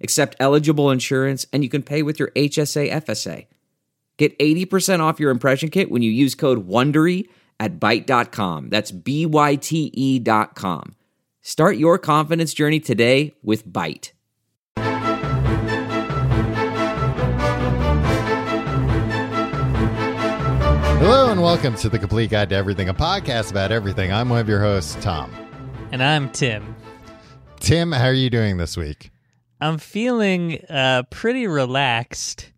accept eligible insurance, and you can pay with your HSA FSA. Get 80% off your impression kit when you use code WONDERY at Byte.com. That's B-Y-T-E dot com. Start your confidence journey today with Byte. Hello and welcome to the Complete Guide to Everything, a podcast about everything. I'm one of your hosts, Tom. And I'm Tim. Tim, how are you doing this week? I'm feeling uh, pretty relaxed.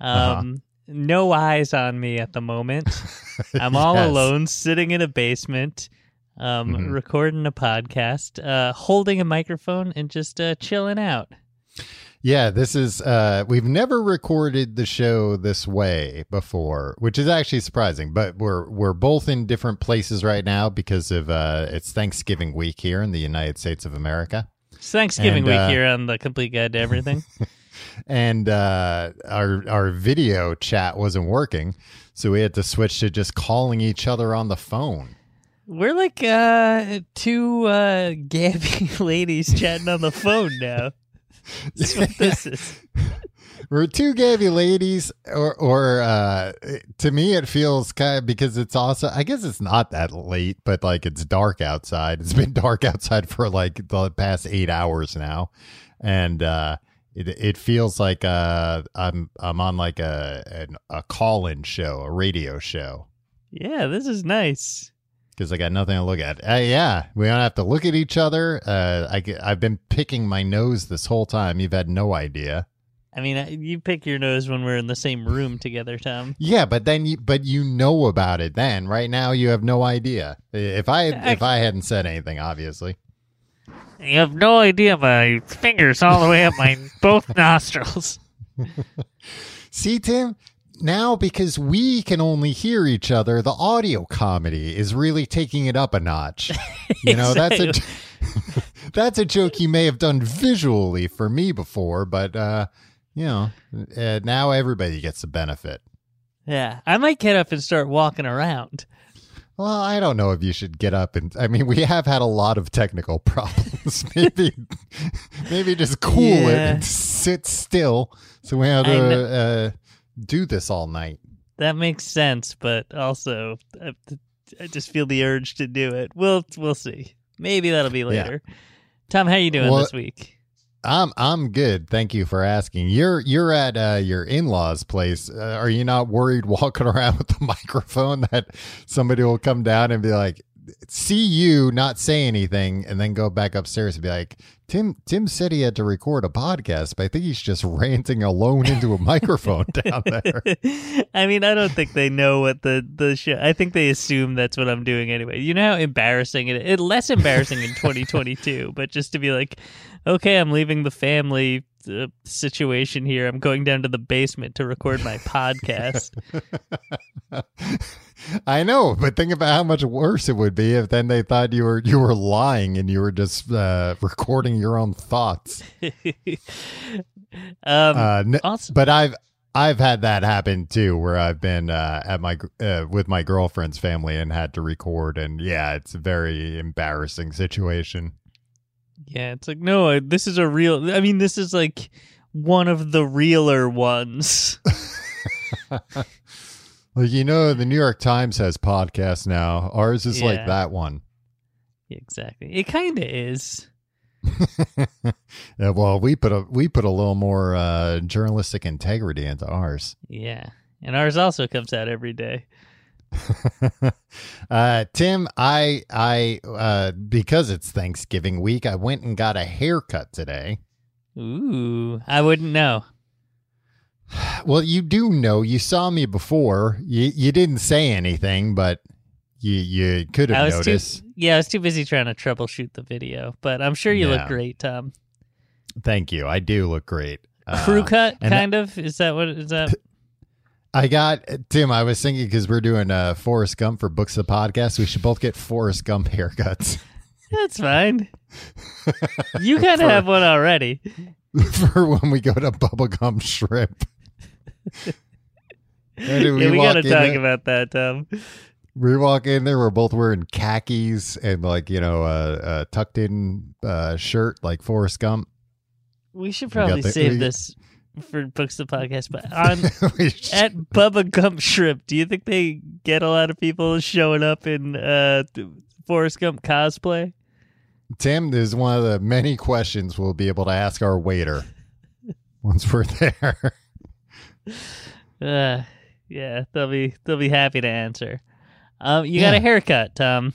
Uh-huh. Um, No eyes on me at the moment. I'm all Yes. alone, sitting in a basement, um, Mhm. recording a podcast, uh, holding a microphone, and just uh, chilling out. Yeah, this is uh we've never recorded the show this way before, which is actually surprising, but we're we're both in different places right now because of uh it's Thanksgiving week here in the United States of America. It's Thanksgiving And, week uh, here on the Complete Guide to Everything. And uh our our video chat wasn't working, so we had to switch to just calling each other on the phone. We're like uh, two uh, Gabby ladies chatting on the phone now. That's what this is. We're two gabby ladies, or or uh, to me it feels kind of because it's also I guess it's not that late, but like it's dark outside. It's been dark outside for like the past eight hours now, and uh, it it feels like uh, I'm I'm on like a an, a call in show, a radio show. Yeah, this is nice. Because I got nothing to look at. Uh, yeah, we don't have to look at each other. Uh, I, I've been picking my nose this whole time. You've had no idea. I mean, you pick your nose when we're in the same room together, Tom. Yeah, but then you but you know about it then. Right now you have no idea. If I if I hadn't said anything, obviously. You have no idea my fingers all the way up my both nostrils. See, Tim, now because we can only hear each other, the audio comedy is really taking it up a notch. You know, that's a that's a joke you may have done visually for me before, but uh, you know, uh, now everybody gets the benefit. Yeah, I might get up and start walking around. Well, I don't know if you should get up and I mean, we have had a lot of technical problems. maybe maybe just cool it and sit still so we have to uh, do this all night. That makes sense, but also I, I just feel the urge to do it. We'll we'll see. Maybe that'll be later. Tom, how you doing Well- this week? I'm I'm good. Thank you for asking. You're you're at uh, your in-laws' place. Uh, are you not worried walking around with the microphone that somebody will come down and be like, see you, not say anything, and then go back upstairs and be like, Tim Tim said he had to record a podcast, but I think he's just ranting alone into a microphone down there. I mean, I don't think they know what the the show. I think they assume that's what I'm doing anyway. You know how embarrassing it is. Less embarrassing in 2022, but just to be like, okay, I'm leaving the family uh, situation here. I'm going down to the basement to record my podcast. I know, but think about how much worse it would be if then they thought you were you were lying and you were just uh, recording your own thoughts. um, Uh, n- also, but I've I've had that happen too, where I've been uh, at my uh, with my girlfriend's family and had to record, and yeah, it's a very embarrassing situation. Yeah, it's like no, this is a real. I mean, this is like one of the realer ones. Like you know, the New York Times has podcasts now. Ours is Yeah. like that one. exactly. It kind of is. yeah, well, we put a we put a little more uh, journalistic integrity into ours. Yeah, and ours also comes out every day. uh, Tim, I I uh, because it's Thanksgiving week, I went and got a haircut today. Ooh, I wouldn't know. Well, you do know. You saw me before. You you didn't say anything, but you you could have noticed. too yeah, I was too busy trying to troubleshoot the video, but I'm sure you Yeah. look great, Tom. Thank you. I do look great. Crew Uh, cut, kind of. Is that what is that? I got Tim. I was thinking because we're doing uh, Forrest Gump for books of the podcast, we should both get Forrest Gump haircuts That's fine. You kind of have one already. for when we go to Bubba Gump Shrimp. Yeah, we walk got to talk there- about that, Tom. We walk in there. We're both wearing khakis and like you know a, a tucked in uh, shirt like Forrest Gump. We should probably the- save we- this for books the podcast. But on at Bubba Gump Shrimp, do you think they get a lot of people showing up in uh, Forrest Gump cosplay? Tim, this is one of the many questions we'll be able to ask our waiter once we're there. Uh, yeah, they'll be they'll be happy to answer. Um, you got a haircut, Tom.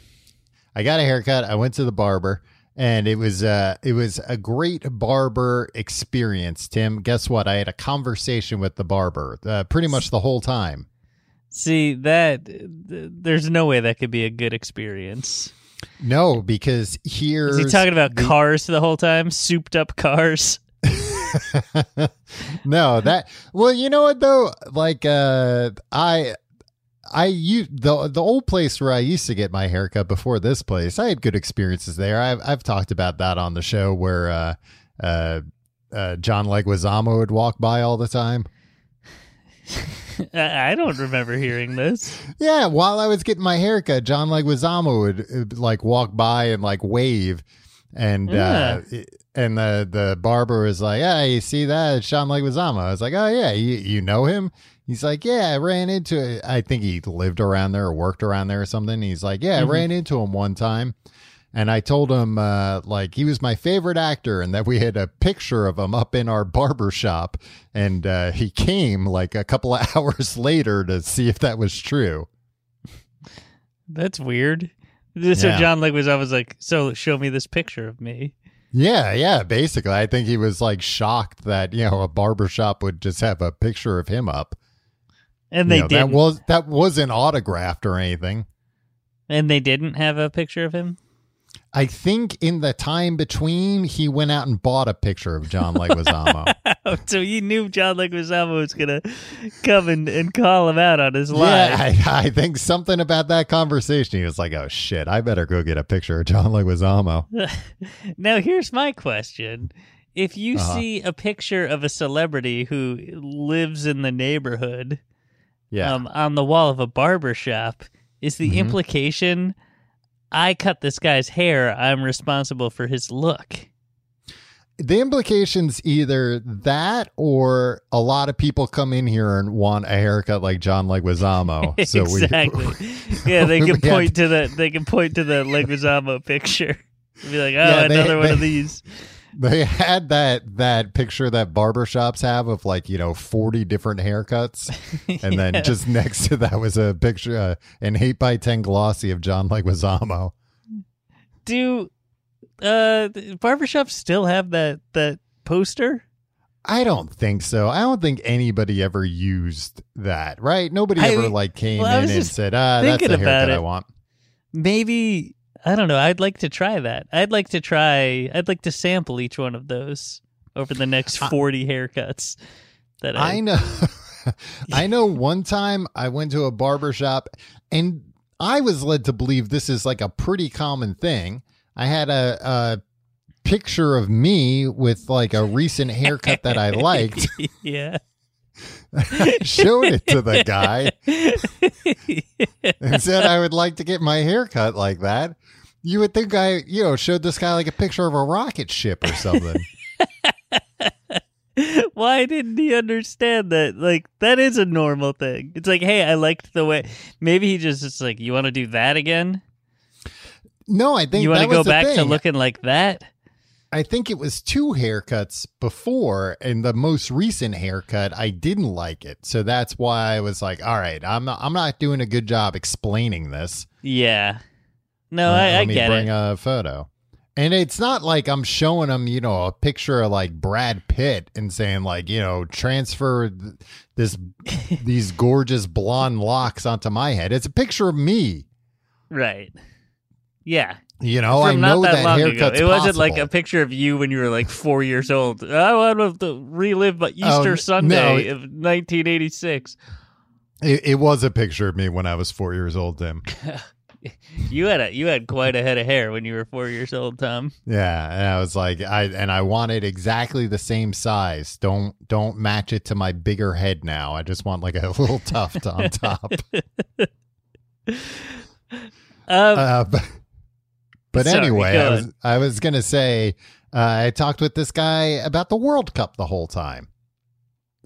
I got a haircut. I went to the barber, and it was uh it was a great barber experience. Tim, guess what? I had a conversation with the barber uh, pretty much the whole time. See that th- there's no way that could be a good experience. No, because here Is he talking about cars the whole time? Souped up cars? no, that well, you know what though? Like uh I I you the the old place where I used to get my haircut before this place, I had good experiences there. I've I've talked about that on the show where uh uh uh, John Leguizamo would walk by all the time. I don't remember hearing this. Yeah, while I was getting my haircut, John Leguizamo would uh, like walk by and like wave, and uh, and the the barber was like, "Yeah, you see that? It's John Leguizamo." I was like, "Oh yeah, you you know him?" He's like, "Yeah, I ran into it. I think he lived around there or worked around there or something." He's like, "Yeah, I ran into him one time." And I told him uh, like he was my favorite actor, and that we had a picture of him up in our barber shop. And uh, he came like a couple of hours later to see if that was true. That's weird. So Yeah. John Leguizamo was like, "So show me this picture of me." Yeah, yeah. Basically, I think he was like shocked that you know a barber shop would just have a picture of him up. And You they know, didn't. that was that wasn't autographed or anything. and they didn't have a picture of him. I think in the time between, he went out and bought a picture of John Leguizamo. So you knew John Leguizamo was gonna come and, and call him out on his lie. yeah, I, I think something about that conversation. He was like, "Oh shit, I better go get a picture of John Leguizamo." now here's my question. If you Uh-huh. see a picture of a celebrity who lives in the neighborhood Yeah, um, on the wall of a barber shop, is the Mhm. implication I cut this guy's hair, I'm responsible for his look? the implications either that or a lot of people come in here and want a haircut like John Leguizamo. So we- exactly. yeah, they can point to the they can point to the Leguizamo picture. Be like, oh, Yeah, they- another one of these. They had that that picture that barbershops have of like, you know, 40 different haircuts. And then Yeah. just next to that was a picture, uh, an 8 by 10 glossy of John Leguizamo. do uh barbershops still have that that poster? I don't think so. I don't think anybody ever used that, right? Nobody I- ever like came well, in and said, ah, that's the haircut I want. Maybe I don't know. I'd like to try that. I'd like to try. I'd like to sample each one of those over the next I- forty haircuts. That I, I know. I know one time I went to a barber shop and I was led to believe this is like a pretty common thing. I had a, a picture of me with like a recent haircut that I liked. yeah. I showed it to the guy and said I would like to get my hair cut like that. You would think I, you know, showed this guy like a picture of a rocket ship or something. Why didn't he understand that? Like that is a normal thing. It's like, hey, I liked the way. Maybe he just is like, you want to do that again? No, I think You want to go back to looking like that? I think it was two haircuts before, and the most recent haircut I didn't like it, so that's why I was like, "All right, I'm not, I'm not doing a good job explaining this." Yeah. No, Uh, I, I let me get bring it. a photo, and it's not like I'm showing them, you know, a picture of like Brad Pitt and saying like, you know, transfer th- this these gorgeous blonde locks onto my head. It's a picture of me. Right. Yeah. You know, From I not know that, that, long ago. haircut's It wasn't like a picture of you when you were like four years old. I want to relive my Easter Oh, Sunday no. of 1986. It, it was a picture of me when I was four years old, Tim. You had a you had quite a head of hair when you were four years old, Tom. Yeah, and I was like, I and I wanted exactly the same size. Don't don't match it to my bigger head now. I just want like a little tuft on top. Um, Uh, but but Sorry, anyway, I was. I was gonna say uh, I talked with this guy about the World Cup the whole time.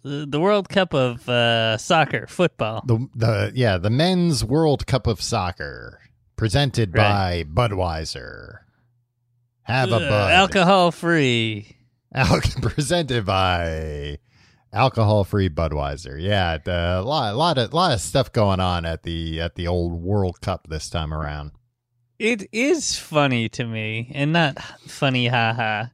the the World Cup of uh, soccer, football. The the yeah the men's World Cup of soccer presented Right. by Budweiser. Have a Uh, bud. alcohol free. Al- presented by alcohol-free Budweiser. Yeah, a lot, lot of, lot of stuff going on at the at the old World Cup this time around. It is funny to me, and not funny, haha.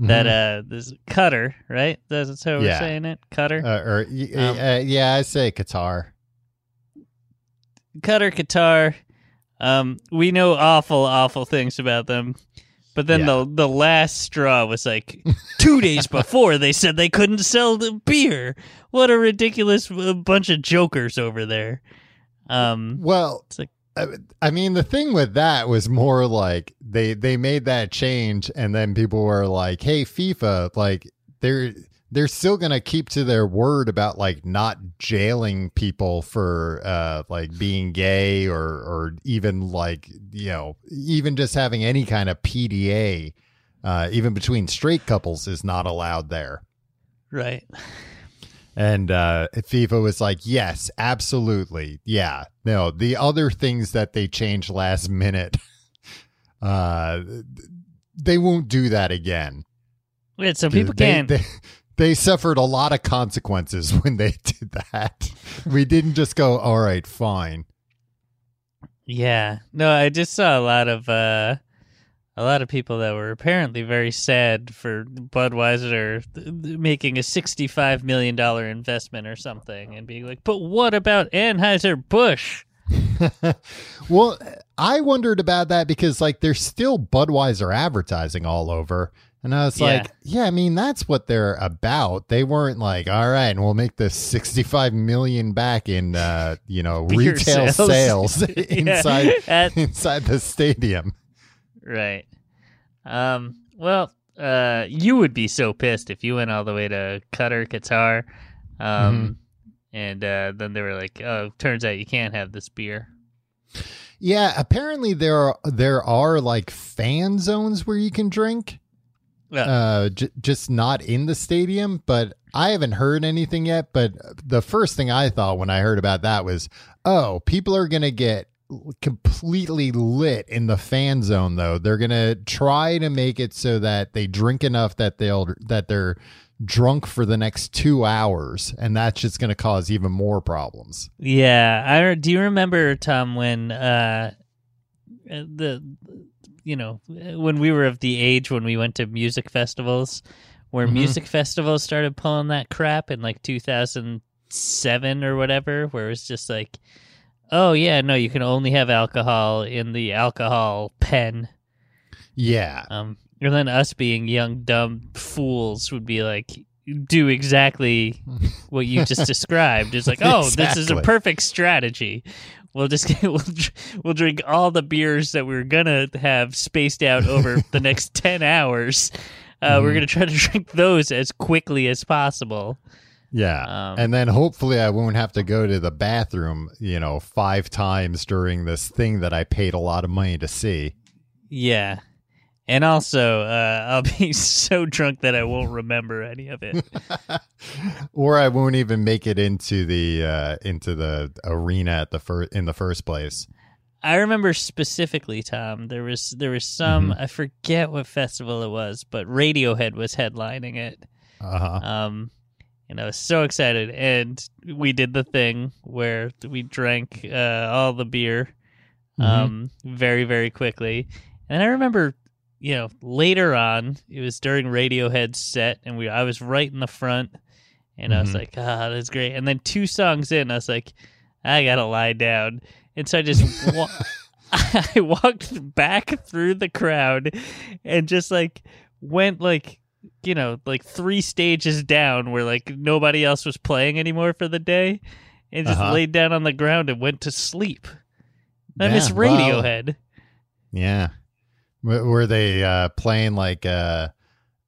That uh, this Cutter, right? That's how we're Yeah. saying it. Cutter, Uh, or Um, uh, yeah, I say Qatar. Cutter, Qatar. Um, we know awful, awful things about them. But then Yeah. the the last straw was like two days before they said they couldn't sell the beer. What a ridiculous uh, bunch of jokers over there. Um, Well, It's like- I, mean, the thing with that was more like they they made that change, and then people were like, "Hey, FIFA, like they're." They're still gonna keep to their word about like not jailing people for uh like being gay or or even like you know even just having any kind of PDA uh even between straight couples is not allowed there. right. And uh, FIFA was like, yes, absolutely. Yeah. No, the other things that they changed last minute, uh, they won't do that again. Wait, so people they, can't. They, they suffered a lot of consequences when they did that. we didn't just go, all right, fine. Yeah. No, I just saw a lot of uh a lot of people that were apparently very sad for Budweiser making a 65 million dollar investment or something and being like, "But what about Anheuser-Busch?" well, I wondered about that because like there's still Budweiser advertising all over. And I was Yeah. like, yeah, I mean, that's what they're about. They weren't like, all right, and we'll make the 65 million back in, uh, you know, Beer retail sales. sales, Yeah. inside, At- inside the stadium. Right. Um well, uh you would be so pissed if you went all the way to Qatar, Qatar. Um and uh then they were like, "Oh, turns out you can't have this beer." Yeah, apparently there are, there are like fan zones where you can drink. Uh, j- just not in the stadium. But I haven't heard anything yet. But the first thing I thought when I heard about that was, oh, people are gonna get completely lit in the fan zone. Though they're gonna try to make it so that they drink enough that they'll that they're drunk for the next two hours, and that's just gonna cause even more problems. Yeah, I do. You remember Tom when uh, the you know when we were of the age when we went to music festivals, where Mhm. music festivals started pulling that crap in like 2007 or whatever, where it was just like, oh yeah, no, you can only have alcohol in the alcohol pen. Yeah, Um, and then us being young dumb fools would be like. Do exactly what you just described. It's like, oh, this is a perfect strategy. We'll just we'll we'll drink all the beers that we're gonna have spaced out over the next ten hours. Uh, We're Mhm. gonna try to drink those as quickly as possible. Yeah. Um, and then hopefully I won't have to go to the bathroom, you know, five times during this thing that I paid a lot of money to see. Yeah, and also uh, I'll be so drunk that I won't remember any of it. or I won't even make it into the uh into the arena at the fir- in the first place. I remember specifically, Tom. There was there was some I forget what festival it was, but Radiohead was headlining it. Uh-huh. Um, and I was so excited. And we did the thing where we drank uh, all the beer um, very, very quickly. And I remember, you know, later on, it was during Radiohead's set, and we I was right in the front, and I was Mhm. like, ah, that's great. And then two songs in, I was like, I gotta lie down. And so I just wa- I walked back through the crowd and just like went like you know like three stages down where like nobody else was playing anymore for the day and just Uh-huh. laid down on the ground and went to sleep. I Yeah, miss well- Radiohead. Yeah. W- were they uh, playing like uh,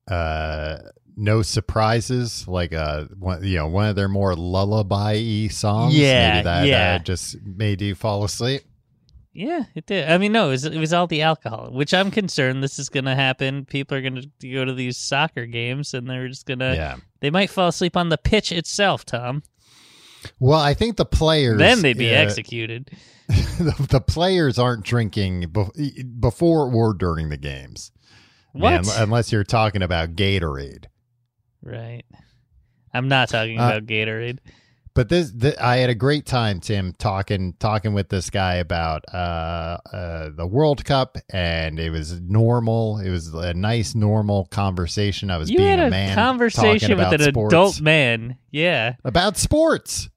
uh, no surprises, like uh, one, you know, one of their more lullaby songs? Yeah, Maybe that yeah. uh, just made you fall asleep. Yeah, it did. I mean, no, it was, it was all the alcohol, which I'm concerned this is going to happen. People are going to go to these soccer games and they're just going to, yeah. they might fall asleep on the pitch itself, Tom. Well, I think the players Then they'd be uh, executed. the, the players aren't drinking bef- before or during the games. What? Man, unless you're talking about Gatorade. right. I'm not talking Uh, about Gatorade. But this, th I had a great time, Tim, talking talking with this guy about uh, uh, the World Cup, and it was normal. It was a nice, normal conversation. I was You being had a a man conversation with an sports. adult man. Yeah. about sports,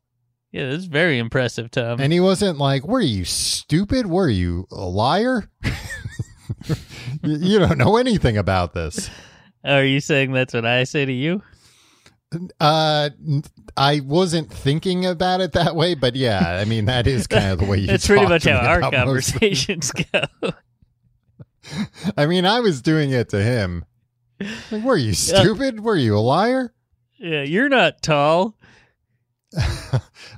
Yeah, that's very impressive, Tom. and he wasn't like, "Were you stupid? Were you a liar? you, you don't know anything about this." Are you saying that's what I say to you? Uh, I wasn't thinking about it that way, but yeah, I mean that is kind of the way you. That's pretty much how our about most of- conversations go. I mean, I was doing it to him. Like, were you stupid? Were you a liar? yeah, you're not tall.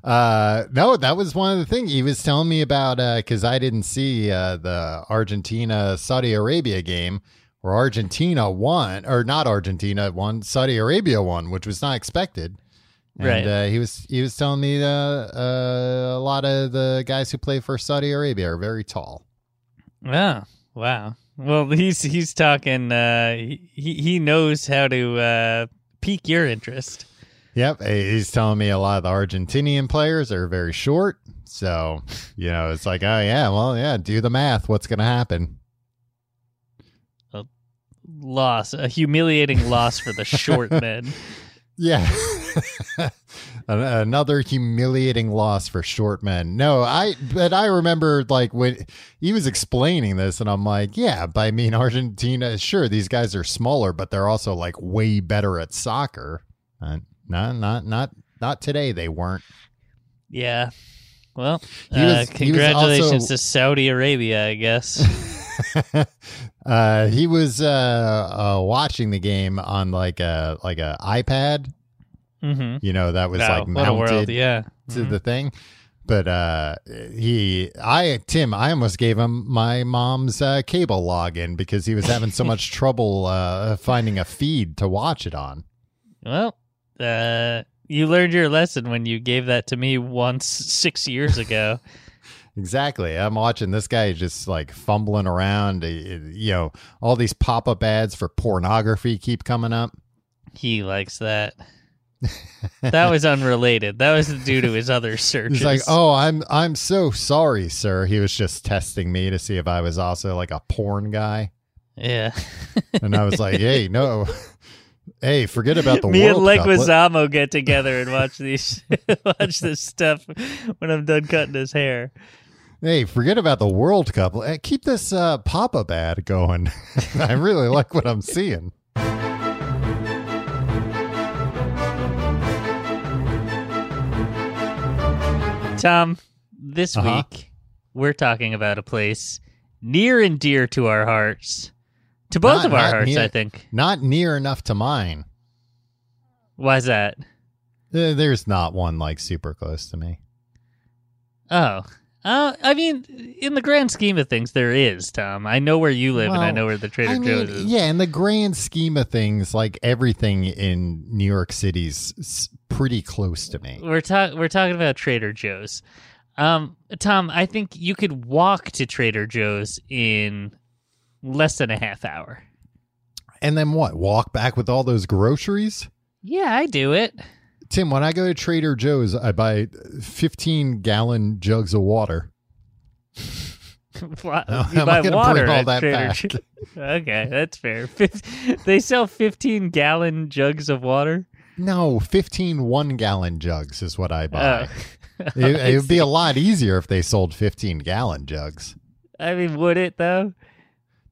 Uh, no, that was one of the things he was telling me about. Because I didn't see uh, the Argentina Saudi Arabia game where Argentina won, or not Argentina won, Saudi Arabia won, which was not expected. And Right. uh, he was he was telling me uh, uh, a lot of the guys who play for Saudi Arabia are very tall. Oh, wow. Well, he's he's talking. Uh, he he knows how to uh, pique your interest. Yep, he's telling me a lot of the Argentinian players are very short. So, you know, it's like, oh yeah, well, yeah, do the math. What's going to happen? Loss, a humiliating loss for the short men. Yeah. Another humiliating loss for short men. No, I but I remember like when he was explaining this and I'm like, yeah, but I mean Argentina, sure these guys are smaller, but they're also like way better at soccer. Uh, no, not not not today they weren't. Yeah. Well, He uh, was- was congratulations also- to Saudi Arabia, I guess. uh, he was uh, uh, watching the game on like a like a iPad. mm-hmm. You know that was like what a world! mounted Yeah. to Mhm. the thing. But uh, he, I, Tim, I almost gave him my mom's uh, cable login because he was having so much trouble uh, finding a feed to watch it on. Well, uh, you learned your lesson when you gave that to me once six years ago. Exactly. I'm watching this guy just like fumbling around. uh, You know, all these pop up ads for pornography keep coming up. he likes that. that was unrelated. That was due to his other searches. He's like, "Oh, I'm I'm so sorry, sir." He was just testing me to see if I was also like a porn guy, yeah. and I was like, "Hey, no, hey, forget about the Me and World. Let- Leguizamo get together and watch these, watch this stuff when I'm done cutting his hair. Hey, forget about the World Cup. Keep this uh, pop up ad going. I really like what I'm seeing. Tom, this Uh-huh. week we're talking about a place near and dear to our hearts, to both Not- of our hearts, near- I think. Not near enough to mine. Why's that? There's not one like super close to me. Oh. Uh, I mean, in the grand scheme of things, there is, Tom. I know where you live and I know where the Trader I mean, Joe's is. yeah, in the grand scheme of things, like everything in New York City's pretty close to me. We're, ta- we're talking about Trader Joe's. Um, Tom, I think you could walk to Trader Joe's in less than a half hour. And then what? Walk back with all those groceries? Yeah, I do it. Tim, when I go to Trader Joe's, I buy 15 gallon jugs of water. You buy water all that Trader. Okay, that's fair. They sell 15 gallon jugs of water. No, 15 one gallon jugs is what I buy. Oh. it, it would be a lot easier if they sold 15 gallon jugs. I mean, would it though?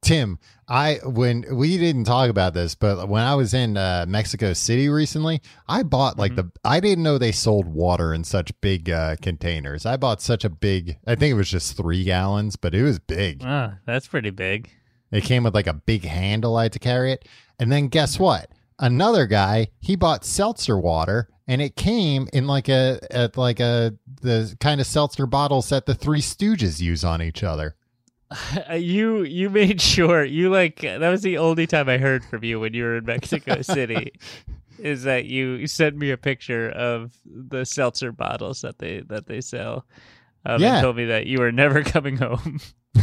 Tim, I when we didn't talk about this, but when I was in uh, Mexico City recently, I bought like the I didn't know they sold water in such big uh, containers. I bought such a big. I think it was just three gallons, but it was big. Oh, that's pretty big. It came with like a big handle I had to carry it. And then guess what? Another guy, he bought seltzer water and it came in like a at like a the kind of seltzer bottles that the Three Stooges use on each other. You you made sure you like that was the only time I heard from you when you were in Mexico City. is that you sent me a picture of the seltzer bottles that they that they sell? Um, Yeah. and told me that you were never coming home.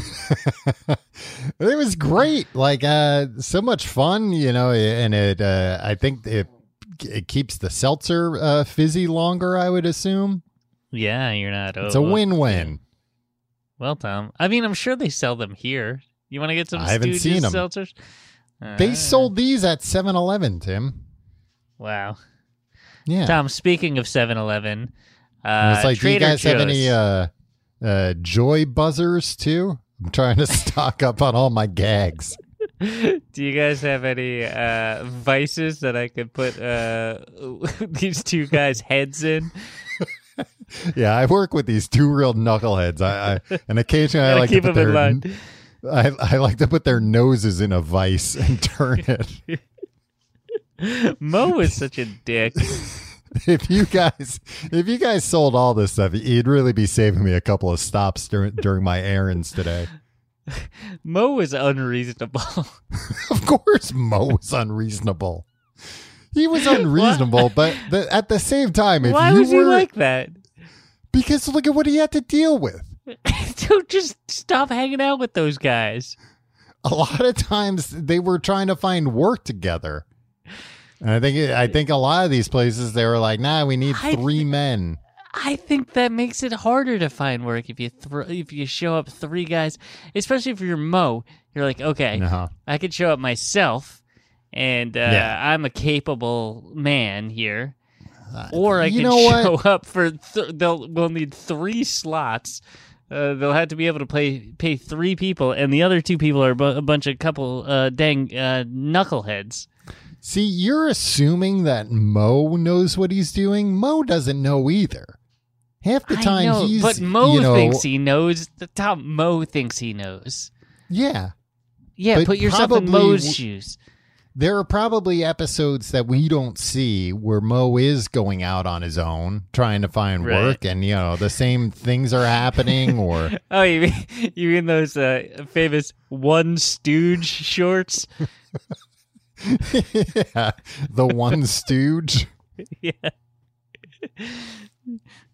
it was great. Like uh so much fun, you know, and it uh I think it it keeps the seltzer uh fizzy longer, I would assume. yeah, you're not. It's a oh, win-win. Well, Tom, I mean, I'm sure they sell them here. You want to get some I haven't Stooges seen 'em. seltzers? They Uh, sold these at 7-Eleven, Tim. Wow. Yeah. Tom, speaking of 7-Eleven, And uh, it's like, Trader do you guys have any uh, uh, joy buzzers too? I'm trying to stock up on all my gags. Do you guys have any uh, vices that I could put uh, these two guys' heads in? Yeah, I work with these two real knuckleheads. I, I and occasionally I like keep to put them in their. I, I like to put their noses in a vice and turn it. Moe is such a dick. if you guys, if you guys sold all this stuff, you'd really be saving me a couple of stops during during my errands today. Moe is unreasonable. Of course, Moe is unreasonable. He was unreasonable, but the, at the same time, if Why you was were he like that? because look at what he had to deal with. Don't just stop hanging out with those guys. a lot of times they were trying to find work together. And I think I think a lot of these places they were like, "Nah, we need I three men." I think that makes it harder to find work if you if you show up three guys, especially if you're Moe. You're like, okay, Uh-huh. I could show up myself, and uh, Yeah. I'm a capable man here. Or I could know what? show up for th- they'll we'll need three slots. Uh, they'll have to be able to pay pay three people, and the other two people are bu- a bunch of couple uh, dang uh, knuckleheads. See, you're assuming that Moe knows what he's doing. Moe doesn't know either. Half the time know, he's but Moe you know, thinks he knows. The top Moe thinks he knows. Yeah. Yeah, put yourself in Moe's w- shoes. There are probably episodes that we don't see where Moe is going out on his own trying to find Right. work and you know, the same things are happening or Oh, you mean you mean those uh, famous one stooge shorts? yeah, the one stooge. yeah.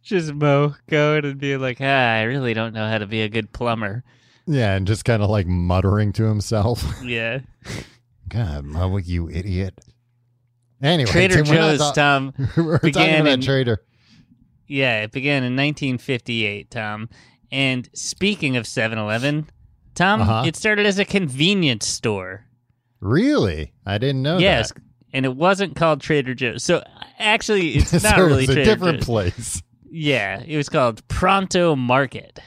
Just Moe going and being like, ah, I really don't know how to be a good plumber. Yeah, and just kind of like muttering to himself. Yeah. God, Moe, you idiot. Anyway, Trader Tim, we're not Joe's, Tom. began in- Trader. Yeah, it began in 1958, Tom. And speaking of 7 Eleven, Tom, Uh-huh. it started as a convenience store. Really? I didn't know yes. that. And it wasn't called Trader Joe's. So actually, it's not so really it's a different Joe's. place. Yeah, it was called Pronto Market.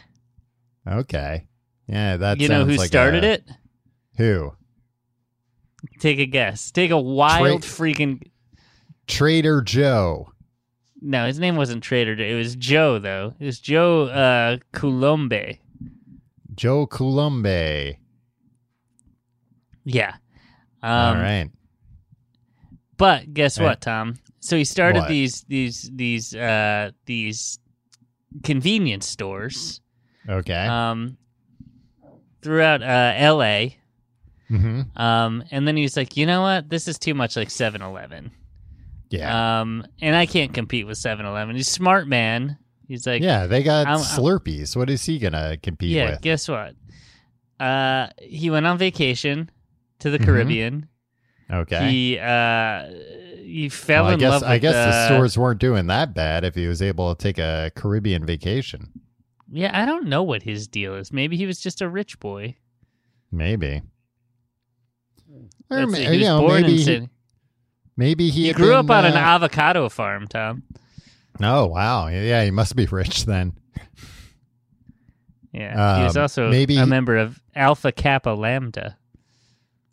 Okay. Yeah, that you know who like started a- it? Who? Take a guess. Take a wild freaking. Trader Joe. No, his name wasn't Trader Joe. It was Joe, though. It was Joe uh, Coulombe. Joe Coulombe. Yeah. Um, All right. But guess Right. what, Tom? So he started What? these these these uh, these convenience stores Okay. um, throughout uh, L.A. hmm Um, and then he's like, you know what? This is too much like 7-Eleven. Yeah. Um, and I can't compete with 7-Eleven. He's a smart man. He's like, yeah, they got I'm- I'm- Slurpees. What is he gonna compete with? yeah. with? Guess what? Uh, he went on vacation to the Mhm. Caribbean. Okay. He uh, he fell Well, I in guess love. With, I guess the stores weren't doing that bad if he was able to take a Caribbean vacation. Yeah, I don't know what his deal is. Maybe he was just a rich boy. Maybe. Or ma- he was know, born maybe in he, Sydney. maybe he, He grew up been, on an uh, avocado farm, Tom. Oh wow, yeah, he must be rich then. Yeah, he was Um, also maybe- a member of Alpha Kappa Lambda.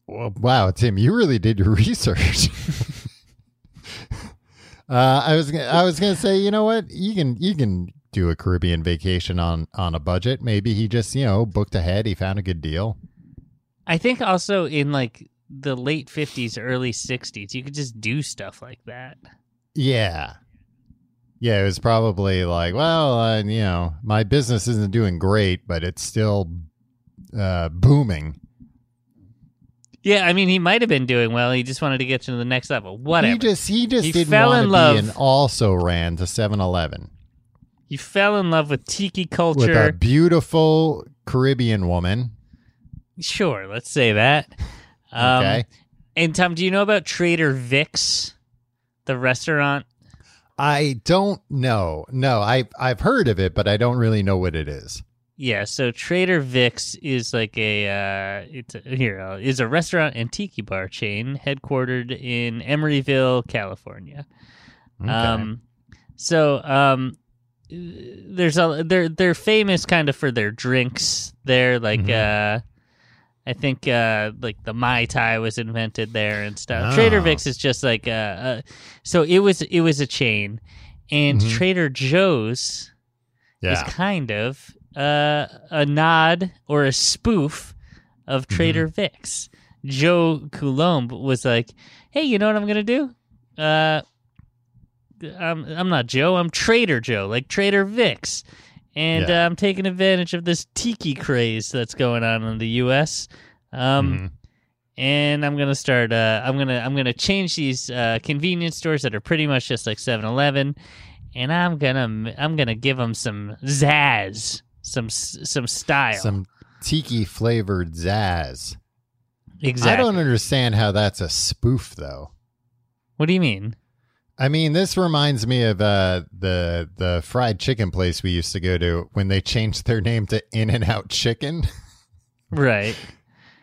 Well, wow, Tim, you really did your research. uh, I was gonna, I was gonna say, you know what, you can you can do a Caribbean vacation on on a budget. Maybe he just you know booked ahead. He found a good deal. I think also in like the late 50s, early 60s, you could just do stuff like that. Yeah, yeah. It was probably like, well, uh, you know, my business isn't doing great, but it's still uh, booming. Yeah, I mean, he might have been doing well. He just wanted to get to the next level. Whatever. He just he just He didn't fell want in to love. be and also ran to 7-Eleven He fell in love with tiki culture with a beautiful Caribbean woman. Sure, let's say that. Um, Okay. And Tom, do you know about Trader Vic's, the restaurant? I don't know. No, I I've heard of it, but I don't really know what it is. Yeah, so Trader Vic's is like a uh, it's a, here uh, is a restaurant and tiki bar chain headquartered in Emeryville, California. Okay. Um, so um, there's a they're they're famous kind of for their drinks. They're like Mhm. uh, I think uh, like the mai tai was invented there and stuff. Oh. Trader Vic's is just like uh, uh, so it was it was a chain, and Mhm. Trader Joe's is kind of uh, a nod or a spoof of Mm-hmm. Trader Vic's. Joe Coulombe was like, "Hey, you know what I'm gonna do? Uh, I'm I'm not Joe. I'm Trader Joe, like Trader Vic's, and Yeah. uh, I'm taking advantage of this tiki craze that's going on in the U.S. Um, Mhm. and I'm gonna start. Uh, I'm gonna I'm gonna change these uh, convenience stores that are pretty much just like 7-Eleven, and I'm gonna I'm gonna give them some zazz, some some style. Some tiki flavored zazz. exactly. I don't understand how that's a spoof though. What do you mean? I mean, this reminds me of uh, the the fried chicken place we used to go to when they changed their name to In and Out Chicken. Right.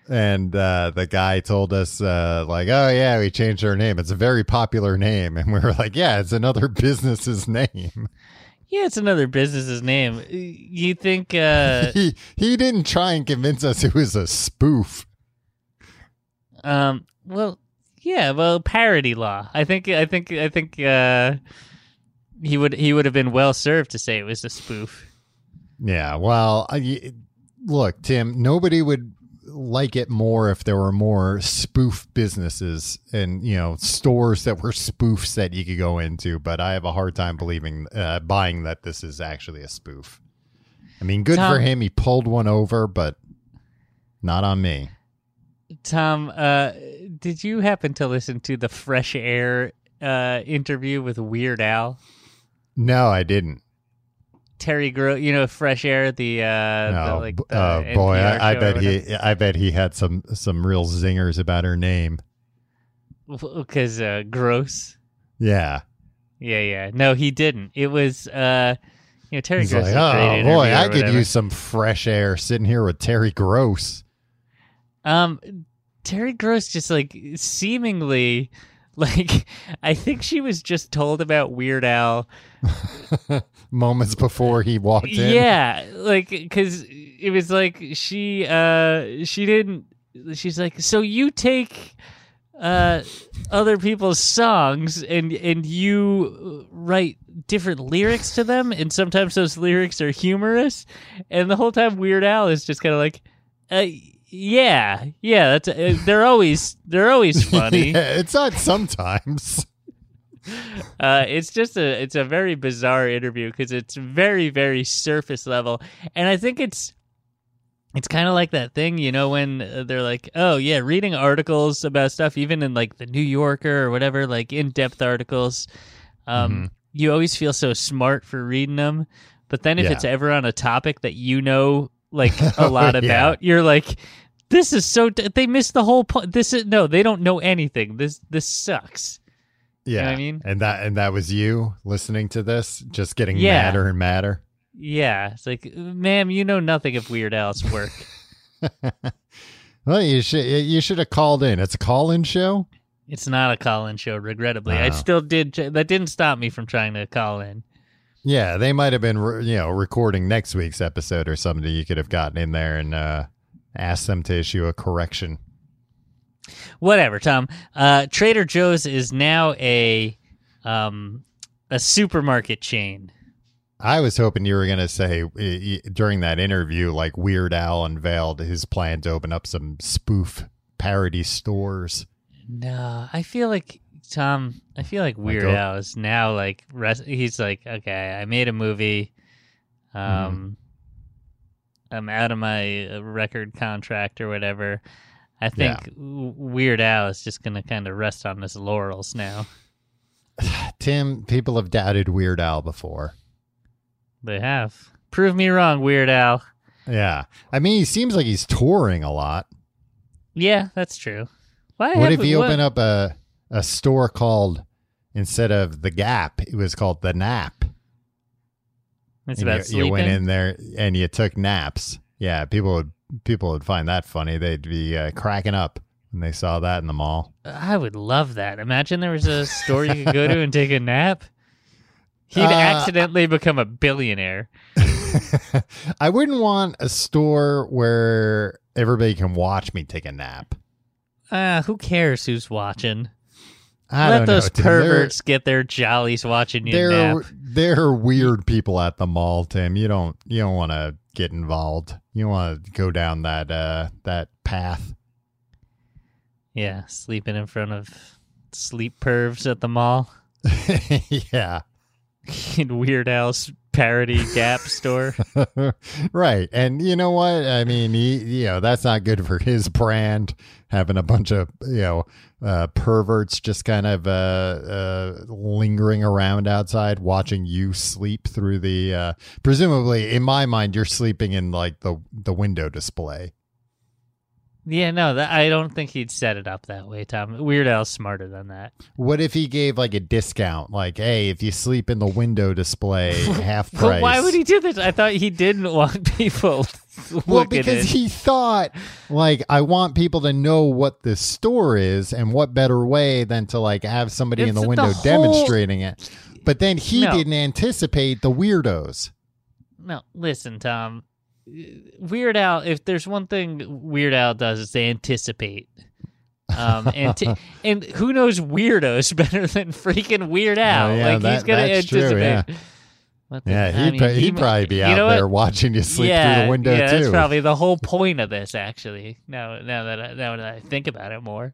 And uh, the guy told us, uh, like, oh, yeah, we changed our name. It's a very popular name. And we were like, yeah, it's another business's name. Yeah, it's another business's name. You think? Uh, he, he didn't try and convince us it was a spoof. um. Well, yeah. Well, parody law. I think. I think. I think. Uh, he would. He would have been well served to say it was a spoof. Yeah, well, I- y- look, Tim, nobody would like it more if there were more spoof businesses and, you know, stores that were spoofs that you could go into, but I have a hard time believing, uh, buying that this is actually a spoof. I mean, good Tom- for him. He pulled one over, but not on me. Tom, uh, did you happen to listen to the Fresh Air uh, interview with Weird Al? No, I didn't. Terry Gro, you know, Fresh Air, the uh, the, like, the uh, boy, I, I bet he, I bet he had some some real zingers about her name. because uh, gross. Yeah, Yeah, yeah. No, he didn't. It was uh, you know, Terry he's Gross. like, is a great oh boy, I could whatever." use some fresh air sitting here with Terry Gross. Um, Terry Gross just like seemingly. Like, I think she was just told about Weird Al moments before he walked in. Yeah, like because it was like she uh she didn't. She's like, so you take uh other people's songs and and you write different lyrics to them, and sometimes those lyrics are humorous, and the whole time Weird Al is just kind of like, uh. Yeah, yeah, that's uh, they're always they're always funny. Yeah, it's not sometimes. Uh, it's just a it's a very bizarre interview because it's very very surface level, and I think it's it's kind of like that thing you know when uh, they're like, oh yeah, reading articles about stuff, even in like the New Yorker or whatever, like in depth articles. Um, Mhm. you always feel so smart for reading them, but then if Yeah. it's ever on a topic that you know like a Oh, lot yeah. about, you're like. This is so. D- they missed the whole point. This is no. They don't know anything. This this sucks. Yeah, what I mean? and that and that was you listening to this, just getting Yeah. madder and madder. Yeah, it's like, ma'am, you know nothing of Weird Al's work. Well, you should you should have called in. It's a call-in show. it's not a call-in show, regrettably. I Oh. still did. That didn't stop me from trying to call in. Yeah, they might have been, re- you know, recording next week's episode or something. You could have gotten in there and uh, asked them to issue a correction. Whatever, Tom. Uh, Trader Joe's is now a um, a supermarket chain. I was hoping you were going to say during that interview, like Weird Al unveiled his plan to open up some spoof parody stores. No, I feel like Tom. I feel like Weird Al is now like rest, he's like, okay, I made a movie. Um, I'm out of my uh, record contract or whatever. I think W- Weird Al is just gonna kind of rest on his laurels now. Tim, people have doubted Weird Al before. They have. Prove me wrong, Weird Al. Yeah. I mean, he seems like he's touring a lot. Yeah, that's true. Why What have if he what- opened up a, a store called, instead of The Gap, it was called The Nap? It's And about you, sleeping. you went in there and you took naps. Yeah, people would people would find that funny. They'd be uh, cracking up when they saw that in the mall. I would love that. Imagine there was a store you could go to and take a nap. He'd Uh, accidentally become a billionaire. I wouldn't want a store where everybody can watch me take a nap. Ah, who cares who's watching? I Let those know. Tim. There- perverts get their jollies watching you There, nap. there are weird people at the mall, Tim. You don't you don't want to get involved. You want to go down that uh that path. Yeah, sleeping in front of sleep pervs at the mall yeah. in Weird Al's parody Gap store. right. And you know what? I mean, he, you know, that's not good for his brand having a bunch of, you know, uh, perverts just kind of uh, uh, lingering around outside watching you sleep through the uh, presumably in my mind you're sleeping in like the the window display. Yeah, no, that, I don't think he'd set it up that way, Tom. Weird Al's smarter than that. What if he gave like a discount like hey, if you sleep in the window display half price. But why would he do this? I thought he didn't want people Well, because in. he thought, like, I want people to know what this store is, and what better way than to like have somebody in It's the the window whole- demonstrating it. But then he No. didn't anticipate the weirdos. No, listen, Tom. Weird Al. If there's one thing Weird Al does, is they anticipate. Um, and and who knows weirdos better than freaking Weird Al? Oh, yeah, like he's gonna that's true, anticipate. yeah. The- Yeah, he'd, mean, he'd he- probably be out there what? watching you sleep yeah, through the window yeah, too. That's probably the whole point of this, actually. Now, now that I, now that I think about it more.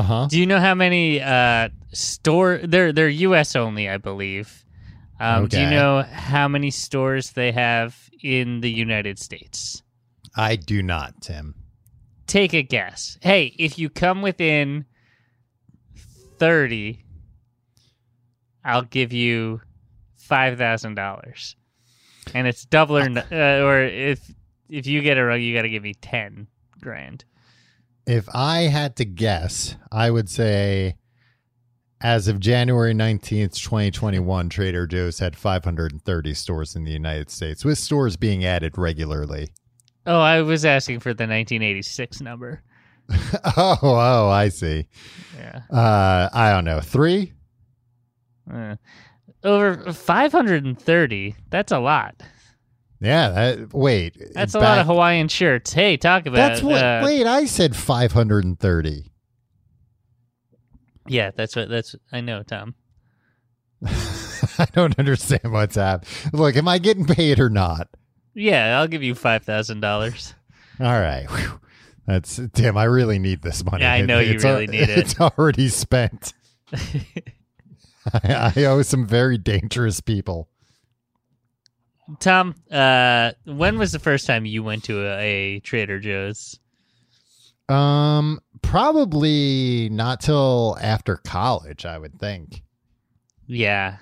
Uh huh. Do you know how many uh store they're they're US only, I believe. Um, Do you know how many stores they have in the United States? I do not, Tim. Take a guess. Hey, if you come within 30, I'll give you $5,000. And it's double or, uh, or if if you get it wrong, you got to give me 10 grand. If I had to guess, I would say as of January 19th, 2021, Trader Joe's had 530 stores in the United States, with stores being added regularly. Oh, I was asking for the 1986 number. oh, oh, I see. Yeah. Uh, I don't know. Three? Uh, over 530. That's a lot. Yeah. That, wait. That's a lot of Hawaiian shirts. Hey, talk about That's what. uh, wait, I said 530. Yeah, that's what that's I know, Tom. I don't understand what's happening. Look, am I getting paid or not? Yeah, I'll give you five thousand dollars. All right. Whew. That's Tim. I really need this money. Yeah, I know you It's al- really need it. It's already spent. I, I owe some very dangerous people. Tom, uh, when was the first time you went to a, a Trader Joe's? Um, probably not till after college. I would think. Yeah.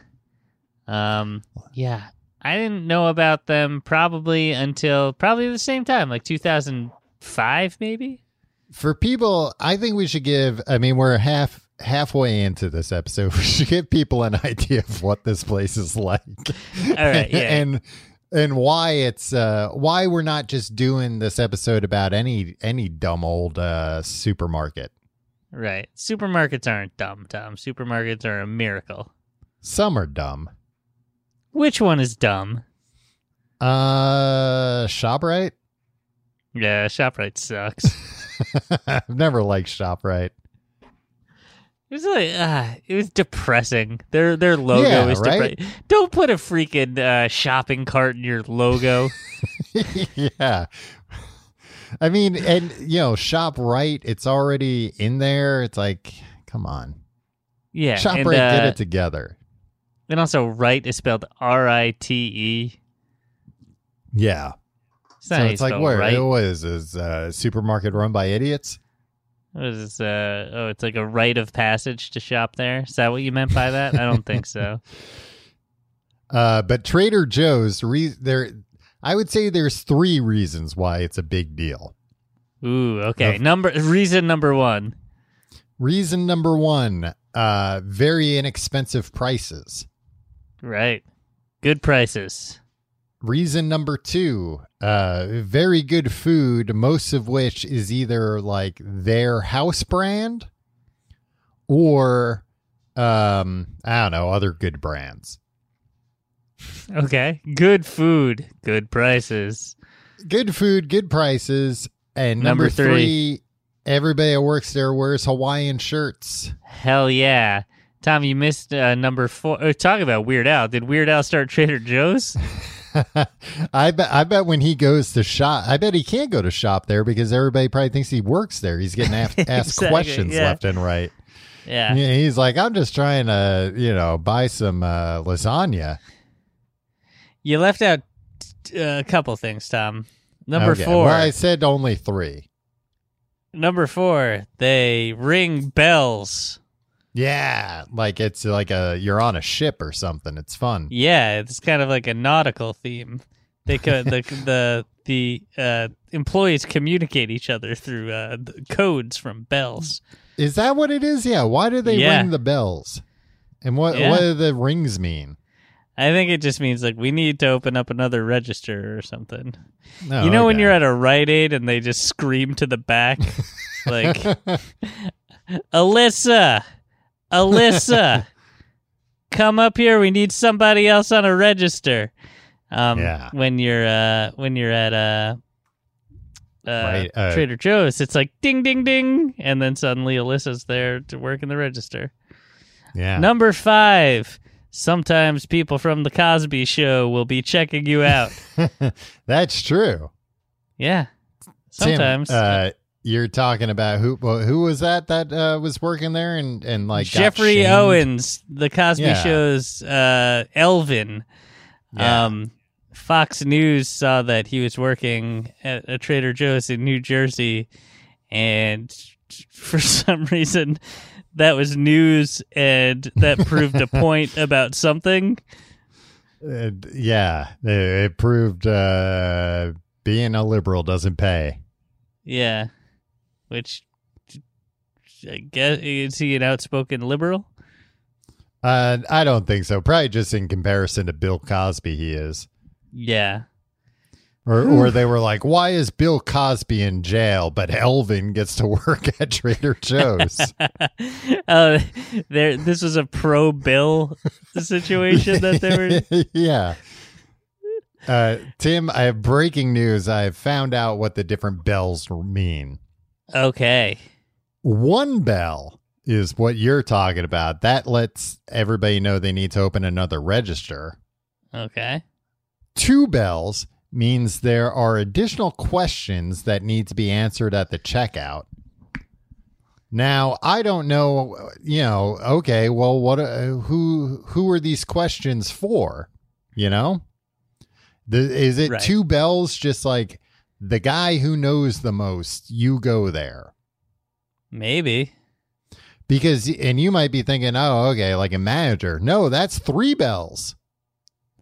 Um, yeah. I didn't know about them probably until probably the same time, like 2005 maybe. For people, I think we should give. I mean, we're half halfway into this episode. We should give people an idea of what this place is like. All right, yeah. and and why it's uh why we're not just doing this episode about any any dumb old uh supermarket. Right. Supermarkets aren't dumb, Tom. Supermarkets are a miracle. Some are dumb. Which one is dumb? Uh ShopRite? Yeah, ShopRite sucks. I've never liked ShopRite. It was like uh, it was depressing. Their their logo Yeah, is right? depressing. Don't put a freaking uh, shopping cart in your logo. yeah. I mean, and you know, shop right, it's already in there. It's like, come on. yeah, shop and, right, get uh, it together. And also, right is spelled R I T E. Yeah. It's So it's like where right. what is this uh, supermarket run by idiots? What is this? Uh, oh, it's like a rite of passage to shop there. Is that what you meant by that? I don't think so. Uh, but Trader Joe's re- there I would say there's three reasons why it's a big deal. Ooh, okay. Of- Number reason number one. Reason number 1, uh very inexpensive prices. Right. Good prices. Reason number 2, uh very good food, most of which is either like their house brand or um I don't know, other good brands. Okay. Good food. Good prices. good food, good prices, and number, Number three, three. everybody that works there wears Hawaiian shirts. Hell yeah. Tom, you missed uh, number four. Oh, talk about Weird Al. Did Weird Al start Trader Joe's? I bet. I bet when he goes to shop, I bet he can't go to shop there because everybody probably thinks he works there. He's getting asked, Exactly, questions yeah. left and right. Yeah. Yeah, he's like, I'm just trying to, you know, buy some uh, lasagna. You left out uh, a couple things, Tom. Number Okay, four. Well, I said only three. Number four. They ring bells. Yeah, like it's like a you're on a ship or something. It's fun. Yeah, it's kind of like a nautical theme. They could the the the uh, employees communicate each other through uh, the codes from bells. Is that what it is? Yeah. Why do they Yeah. ring the bells? And what Yeah. what do the rings mean? I think it just means like we need to open up another register or something. No, you know when you're at a Rite Aid and they just scream to the back, like Alyssa, Alyssa, come up here. We need somebody else on a register. Um, Yeah. When you're uh, when you're at a uh, Right, uh, Trader Joe's, it's like ding, ding, ding, and then suddenly Alyssa's there to work in the register. Yeah. Number five. Sometimes people from the Cosby Show will be checking you out. That's true. yeah. Tim, Sometimes. uh, you're talking about who? Well, who was that that uh, was working there and and like Geoffrey? Owens, the Cosby Yeah. Show's uh, Elvin. Yeah. Um, Fox News saw that he was working at a Trader Joe's in New Jersey, and for some reason, that was news, and that proved a point about something. Uh, yeah, it, it proved uh, being a liberal doesn't pay. Yeah, which I guess is he an outspoken liberal? Uh, I don't think so. Probably just in comparison to Bill Cosby, he is. Yeah. Or, or they were like, why is Bill Cosby in jail, but Elvin gets to work at Trader Joe's? uh, there. This was a pro Bill situation that they were. yeah. Uh, Tim, I have breaking news. I have found out what the different bells mean. Okay. One bell is what you're talking about. That lets everybody know they need to open another register. Okay. Two bells means there are additional questions that need to be answered at the checkout. Now, I don't know, you know, okay, well what uh, who who are these questions for? You know? The, is it Right. two bells just like the guy who knows the most, you go there? Maybe. Because and you might be thinking, "Oh, okay, like a manager." No, that's three bells.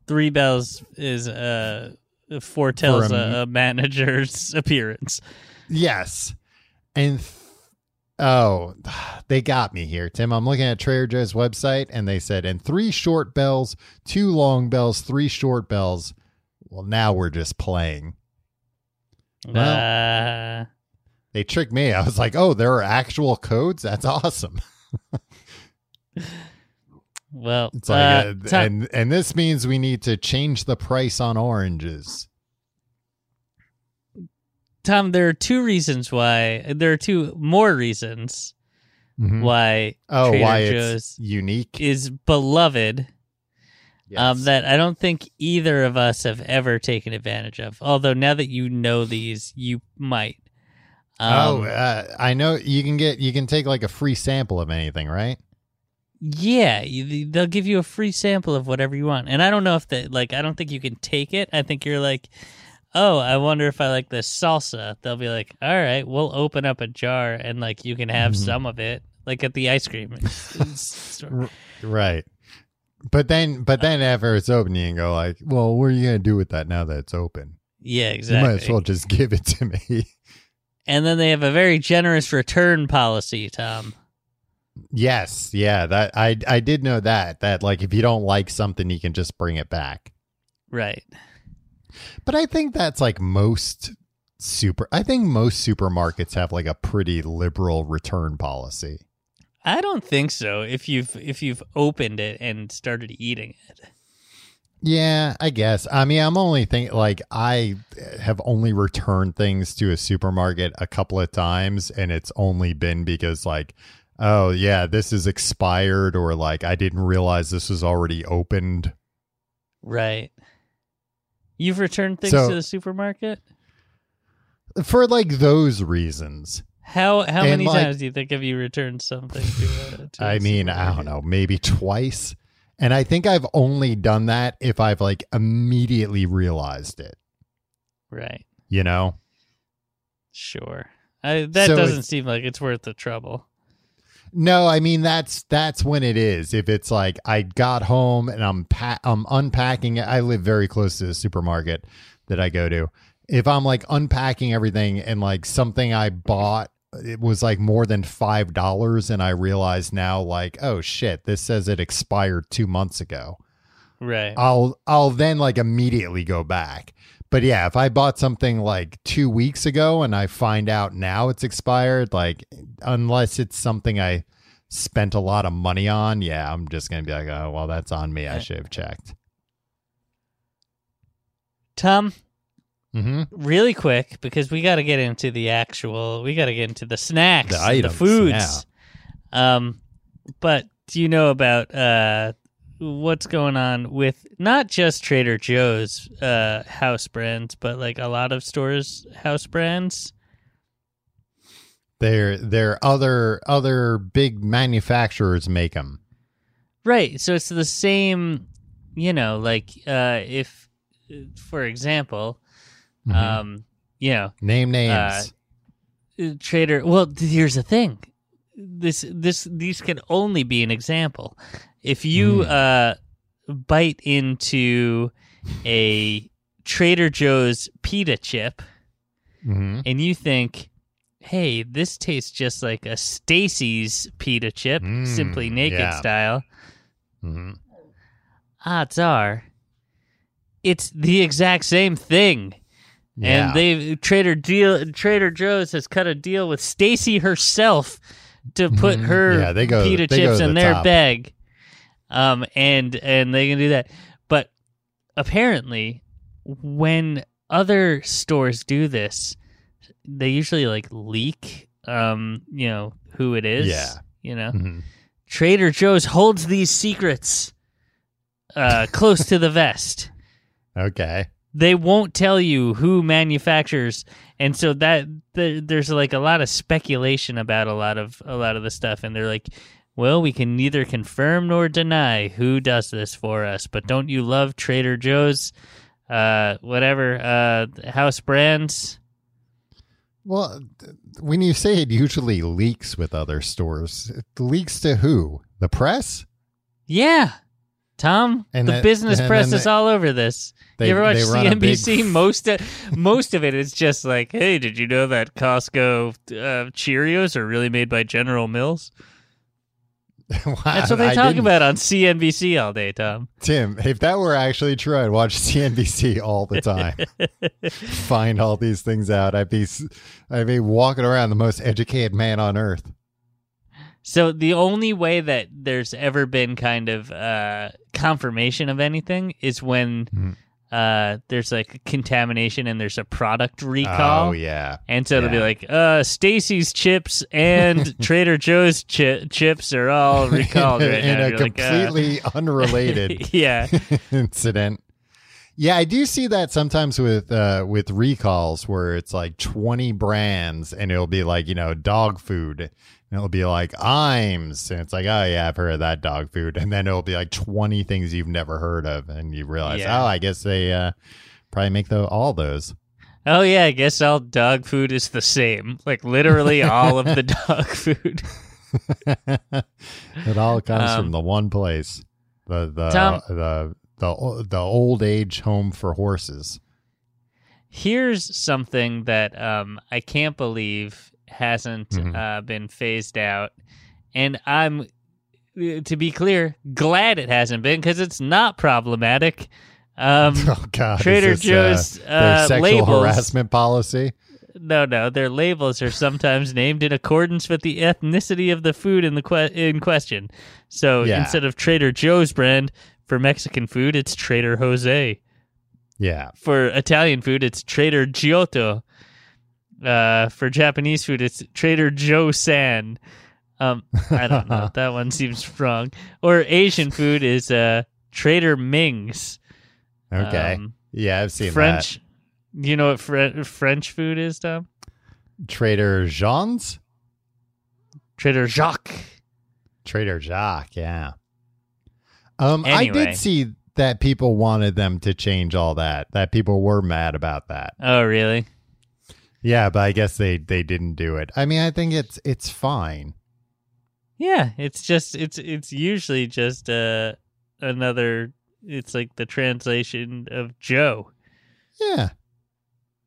Three bells is uh foretells a- a, a manager's appearance. Yes. And th- oh, they got me here, Tim. I'm looking at Trader Joe's website and they said, and three short bells, two long bells, three short bells. Well, now we're just playing. Well- uh, They tricked me. I was like, oh, there are actual codes? That's awesome. well, It's like, uh, uh, Tom- and and this means we need to change the price on oranges. Tom, there are two reasons why. There are two more reasons Mhm. why Oh, Trader why Joe's it's unique? is beloved. Um, that I don't think either of us have ever taken advantage of. Although now that you know these, you might. oh, Um, uh, I know you can get you can take like a free sample of anything, right? Yeah, you, they'll give you a free sample of whatever you want. And I don't know if that like I don't think you can take it. I think you're like, "Oh, I wonder if I like this salsa." They'll be like, "All right, we'll open up a jar and like you can have Mhm. some of it." Like at the ice cream. Right. But then, but then after it's open, you can go like, "Well, what are you gonna do with that now that it's open? Yeah, You exactly. might as well just give it to me." And then they have a very generous return policy, Tom. yes, yeah, that I I did know that that like if you don't like something, you can just bring it back. Right. But I think that's like most super. I think most supermarkets have like a pretty liberal return policy. I don't think so. If you've if you've opened it and started eating it. Yeah, I guess. I mean, I'm only thinking like I have only returned things to a supermarket a couple of times, and it's only been because like, oh yeah, this is expired, or like I didn't realize this was already opened. Right. You've returned things So- to the supermarket? For like those reasons. How how And, many like- times do you think have you returned something to? A, to I mean, I don't know, maybe twice. And I think I've only done that if I've like immediately realized it, Right. you know? Sure. I, that So doesn't seem like it's worth the trouble. No, I mean that's that's when it is. If it's like I got home and I'm pa- I'm unpacking it. I live very close to the supermarket that I go to. If I'm like unpacking everything and like something I bought it was like more than five dollars and I realize now like oh shit this says it expired two months ago. Right. I'll I'll then like immediately go back. But yeah, if I bought something like two weeks ago and I find out now it's expired, like unless it's something I spent a lot of money on, yeah, I'm just gonna be like, oh well, that's on me. I eh. should have checked. Tom, hmm really quick because we got to get into the actual. We got to get into the snacks, The items, the foods. Um, but do you know about uh what's going on with not just Trader Joe's uh house brands, but like a lot of stores house brands? There, there other other big manufacturers make them. Right. So it's the same, you know, like uh if for example, um, you know, Name names. uh, trader well here's the thing. This this these can only be an example. If you uh bite into a trader joe's pita chip hmm and you think hey this tastes just like a stacy's pita chip Mm, simply naked yeah. style. Hmm odds are it's the exact same thing Yeah. and they Trader deal Trader Joe's has cut a deal with Stacy herself to put Mhm. her Yeah, they go- pita they chips to in the their top. bag. Um and and they can do that. But apparently when other stores do this, they usually like leak um, you know, who it is. Yeah. You know. Mhm. Trader Joe's holds these secrets uh close to the vest Okay. They won't tell you who manufactures and so that the, there's like a lot of speculation about a lot of a lot of the stuff and they're like well we can neither confirm nor deny who does this for us but don't you love trader joe's uh whatever uh house brands Well, when you say it usually leaks with other stores, it leaks to who? The press? yeah tom And the that- business press is they- all over this they- you ever watch a big cnbc most of most of it is just like hey did you know that costco uh, cheerios are really made by general mills That's what they talk didn't- about on CNBC all day, Tom. Tim, if that were actually true, I'd watch CNBC all the time. Find all these things out. I'd be, I'd be walking around the most educated man on earth. So the only way that there's ever been kind of uh, confirmation of anything is when Hmm. uh, there's like contamination and there's a product recall. Oh yeah, And so it'll be like, uh, Stacy's chips and Trader Joe's chi- chips are all recalled in, right in now. a You're like, uh, completely unrelated yeah. incident. Yeah, I do see that sometimes with uh, with recalls where it's like twenty brands, and it'll be like you know dog food, and it'll be like Iams, and it's like oh yeah, I've heard of that dog food, and then it'll be like twenty things you've never heard of, and you realize Yeah. oh I guess they uh, probably make the, all those. Oh yeah, I guess all dog food is the same. Like literally all of the dog food. it all comes Um, from the one place, the the Tom- the the the old age home for horses. Here's something that um, I can't believe hasn't Mhm. uh, been phased out, and I'm, uh, to be clear, glad it hasn't been because it's not problematic. Um, Oh God! Trader this, Joe's, uh, uh, sexual labels- harassment policy. no, no, their labels are sometimes named in accordance with the ethnicity of the food in the que- in question. So Yeah. instead of Trader Joe's brand for Mexican food, it's Trader Jose. Yeah, For Italian food, it's Trader Giotto. Uh, for Japanese food, it's Trader Joe San. Um, I don't know. that one seems wrong. Or Asian food is uh, Trader Ming's. okay, Um, yeah, I've seen French. You know what Fre- French food is, Tom? Trader Jean's, Trader Jacques. Trader Jacques. Yeah. Um, I did see that people wanted them to change all that. That people were mad about that. Oh, really? Yeah, but I guess they they didn't do it. I mean, I think it's it's fine. Yeah, it's just it's it's usually just uh another. It's like the translation of Joe. Yeah.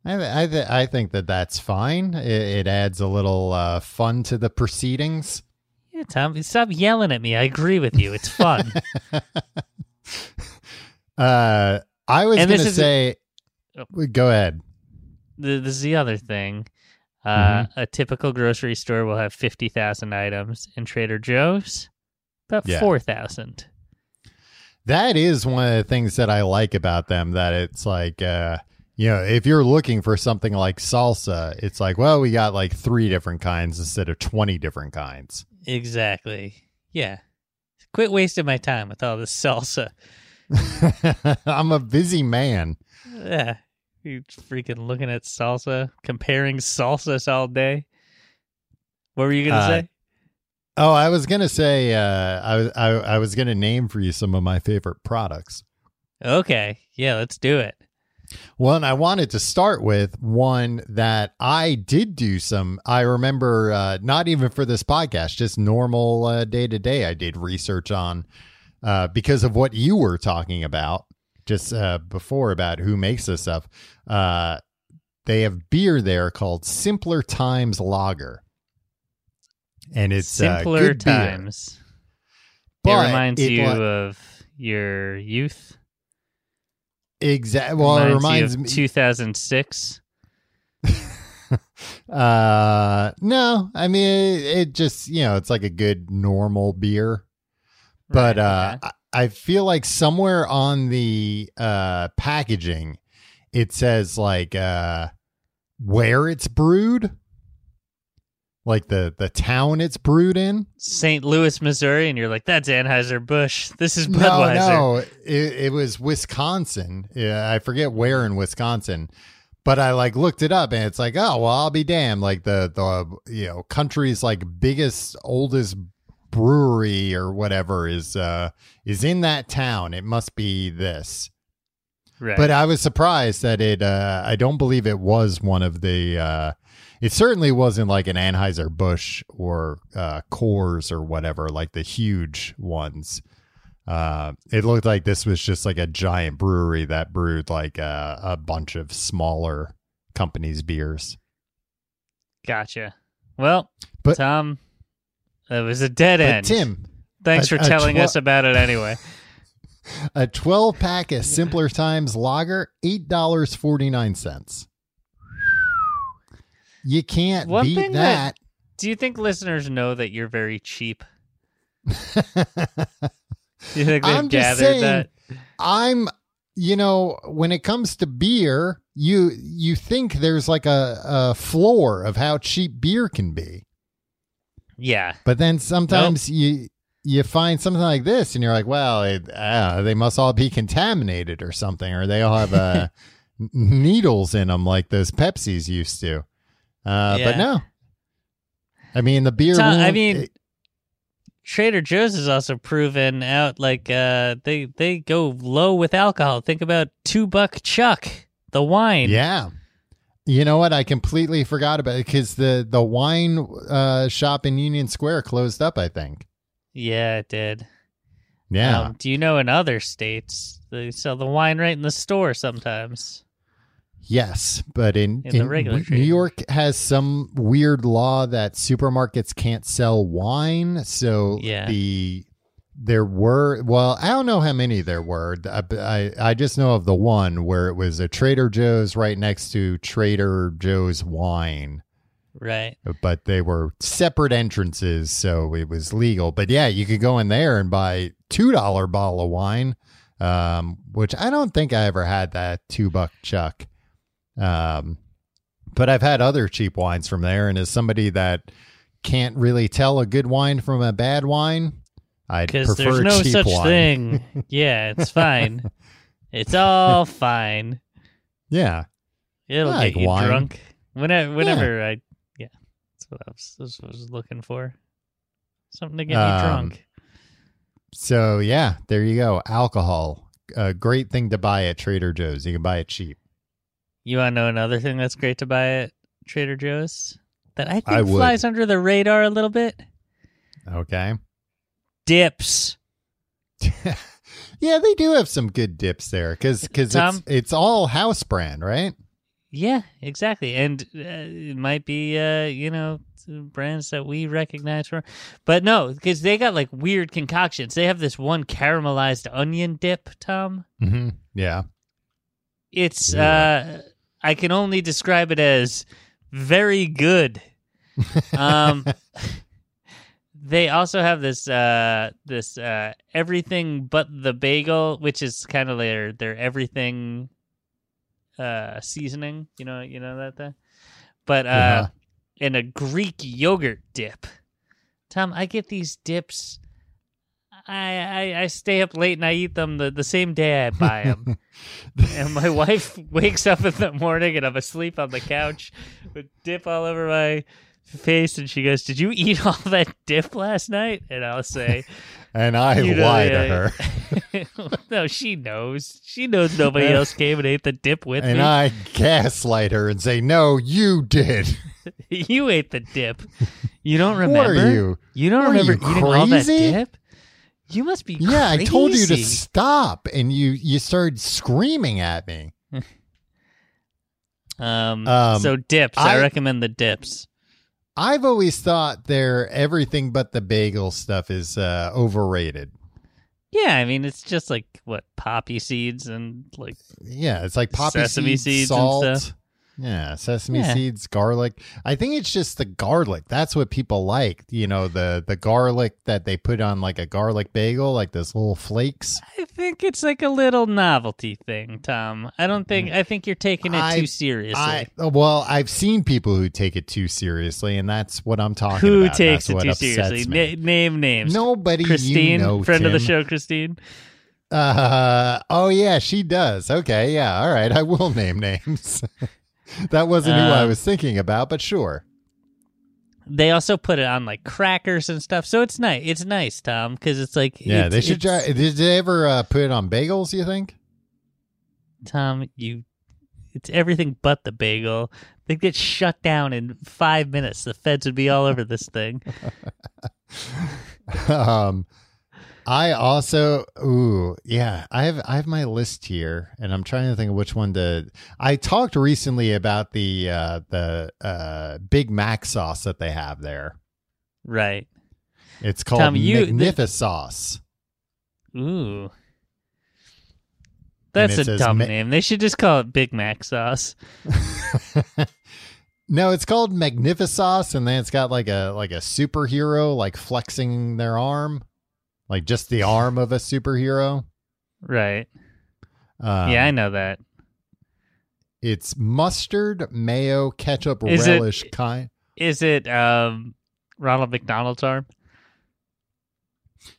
I th- I, th- I think that that's fine. It, it adds a little uh, fun to the proceedings. Yeah, Tom, stop yelling at me. I agree with you. It's fun. Uh, I was going to say, Oh. go ahead. Th- this is the other thing. Uh, Mm-hmm. A typical grocery store will have fifty thousand items, and Trader Joe's about Yeah. four thousand. That is one of the things that I like about them. That it's like, uh, you know, if you're looking for something like salsa, it's like, well, we got like three different kinds instead of 20 different kinds. Exactly. Yeah. Quit wasting my time with all this salsa. I'm a busy man. Yeah. You freaking looking at salsa, comparing salsas all day. What were you gonna Uh, say? Oh, I was gonna say, uh, I was I, I was gonna name for you some of my favorite products. Okay. Yeah, let's do it. Well, and I wanted to start with one that I did do some. I remember uh, not even for this podcast, just normal day to day. I did research on uh, because of what you were talking about just uh, before about who makes this stuff. Uh, they have beer there called Simpler Times Lager, and it's uh, Simpler good beer. times. But it reminds it you wa- of your youth. Exactly. Well, it reminds you me. of 2006. uh, no, I mean it, it just you know it's like a good normal beer, but Right, uh, okay. I, feel like somewhere on the uh packaging it says like uh where it's brewed, like the the town it's brewed in. St. Louis, Missouri, and you're like, that's Anheuser Busch. This is No, Budweiser. no, it, it was Wisconsin. Yeah, I forget where in Wisconsin, but I like looked it up and it's like, oh well, I'll be damned. Like the the you know country's like biggest oldest brewery or whatever is uh is in that town. It must be this. Right. But I was surprised that it. Uh, I don't believe it was one of the. Uh, it certainly wasn't like an Anheuser Busch or uh, Coors or whatever, like the huge ones. Uh, it looked like this was just like a giant brewery that brewed like a, a bunch of smaller companies' beers. gotcha. Well, But- Tom, that was a dead But end. Tim, thanks a- for telling twe- us about it anyway. a twelve pack of Simpler Times Lager, eight dollars forty nine cents. You can't One beat that. that- Do you think listeners know that you're very cheap? Do you think they've I'm just gathered saying, that? I'm, you know, when it comes to beer, you you think there's like a, a floor of how cheap beer can be, Yeah. but then sometimes you you find something like this, and you're like, well, it, uh, they must all be contaminated or something, or they all have uh, needles in them like those Pepsis used to. Uh, Yeah. But no, I mean the beer. Tom, I mean, it- Trader Joe's has also proven out like uh they they go low with alcohol. Think about two buck chuck, the wine. Yeah. You know what? I completely forgot about it because the the wine uh, shop in Union Square closed up. I think. Yeah, it did. Yeah. Um, do you know in other states they sell the wine right in the store sometimes? yes, but in, In the in regular New trade. York has some weird law that supermarkets can't sell wine. So Yeah. the there were well, I don't know how many there were. I, I I just know of the one where it was a Trader Joe's right next to Trader Joe's wine. Right. but they were separate entrances, so it was legal. But yeah, you could go in there and buy two dollar bottle of wine, um, which I don't think I ever had that two buck chuck. Um, but I've had other cheap wines from there, and as somebody that can't really tell a good wine from a bad wine, I Because prefer there's no such wine. thing. Yeah, it's fine. it's all fine. Yeah, It'll I like get you wine. drunk. Whenever, whenever I, yeah, that's what I was, that's what I was looking for. Something to get me Um, drunk. so yeah, there you go. Alcohol, a great thing to buy at Trader Joe's. You can buy it cheap. You want to know another thing that's great to buy at Trader Joe's that I think I flies under the radar a little bit? Okay. Dips. yeah, they do have some good dips there because it's it's all house brand, right? Yeah, exactly. And uh, it might be, uh, you know, brands that we recognize for, But no, because they got like weird concoctions. They have this one caramelized onion dip, Tom. Mm-hmm. Yeah. It's, Yeah. uh, I can only describe it as very good. Um, they also have this, uh, this, uh, everything but the bagel, which is kind of their, their everything, uh, seasoning. You know, you know that thing. But uh, Uh-huh. and a Greek yogurt dip. Tom, I get these dips. I, I I stay up late and I eat them the, the same day I buy them. and my wife wakes up in the morning and I'm asleep on the couch with dip all over my face and she goes, "Did you eat all that dip last night?" And I'll say, And I You know, lie yeah, to her. "No, she knows. She knows nobody else came and ate the dip with And me. I gaslight her and say, No, you did. you ate the dip. You don't What remember? are you? You don't What remember you, eating all that crazy? dip? You must be Yeah, I told you to stop and you you started screaming at me. Um, Um, so dips. I, I- recommend the dips. I've always thought they're everything but the bagel stuff is uh, overrated. Yeah, I mean it's just like what poppy seeds and like Yeah, it's like poppy Sesame seeds, seeds and salt. stuff. Yeah, sesame Yeah. seeds, garlic. I think it's just the garlic. That's what people like. You know, the the garlic that they put on like a garlic bagel, like those little flakes. I think it's like a little novelty thing, Tom. I don't think I think you're taking it Mm. I- too seriously. I well, I've seen people who take it too seriously, and that's what I'm talking Who about. Who takes That's it too seriously? Na- name names. Nobody, Christine, you know, friend of the show, Christine. Uh, oh yeah, she does. Okay, yeah, all right. I will name names. that wasn't who I Um, was thinking about, but sure. They also put it on like crackers and stuff, so it's nice. It's nice, Tom, because it's like Yeah, it's- they should try. Did they ever uh, put it on bagels? You think? Tom, you, it's everything but the bagel. They get shut down in five minutes. The feds would be all over this thing. um I also ooh yeah I have I have my list here and I'm trying to think of which one to I talked recently about the uh the uh Big Mac sauce that they have there. Right. It's called Tom, you- the- Magnifisauce. Ooh. That's a dumb ma- name. They should just call it Big Mac sauce. no, it's called Magnificent Magnifisauce and then it's got like a like a superhero like flexing their arm. Like just the arm of a superhero. Right. Um, yeah, I know that. It's mustard, mayo, ketchup, Is it- relish kind. Is it um Ronald McDonald's arm?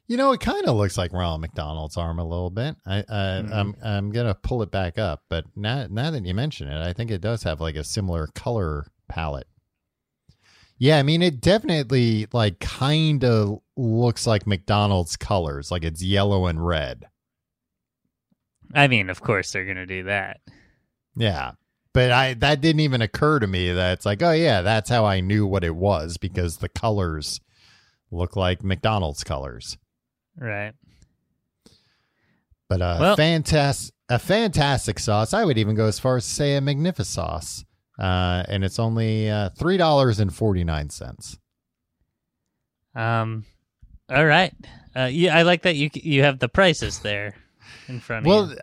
You know, it kind of looks like Ronald McDonald's arm a little bit. I, I Mhm. I'm I'm gonna pull it back up, but now now that you mention it, I think it does have like a similar color palette. Yeah, I mean, it definitely like kind of looks like McDonald's colors, like it's yellow and red. I mean, of course they're gonna do that. Yeah, but I that didn't even occur to me that it's like, oh yeah, that's how I knew what it was because the colors look like McDonald's colors. Right. But a Well- fantastic, a fantastic sauce. I would even go as far as to say a magnifisauce. Uh, and it's only uh, three dollars and forty nine cents. Um all right. Uh yeah, I like that you you have the prices there in front of you. Well,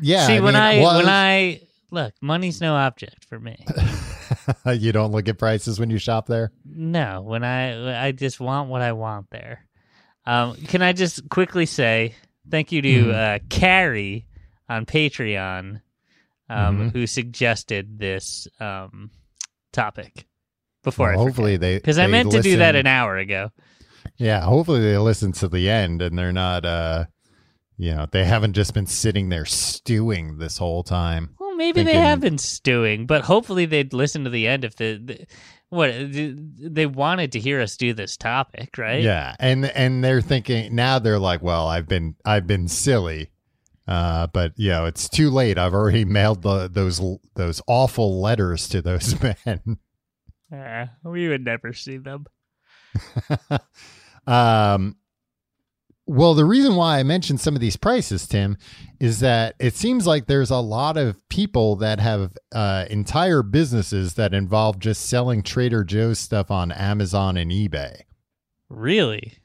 yeah. See, when mean, I when I look, money's no object for me. you don't look at prices when you shop there. No, when I I just want what I want there. Um, can I just quickly say thank you to Mhm. uh, Carrie on Patreon, um, Mhm. who suggested this um, topic before Well, I hopefully they because I meant to do that an hour ago. Yeah, hopefully they listen to the end and they're not. uh You know, they haven't just been sitting there stewing this whole time. Well, maybe they have been stewing, but hopefully they'd listen to the end if the, the what they wanted to hear us do this topic, right? Yeah, and and they're thinking now they're like, well, I've been I've been silly, uh, but you know it's too late. I've already mailed the, those those awful letters to those men. Uh, we would never see them. um, well, the reason why I mentioned some of these prices, Tim, is that it seems like there's a lot of people that have uh, entire businesses that involve just selling Trader Joe's stuff on Amazon and eBay. Really?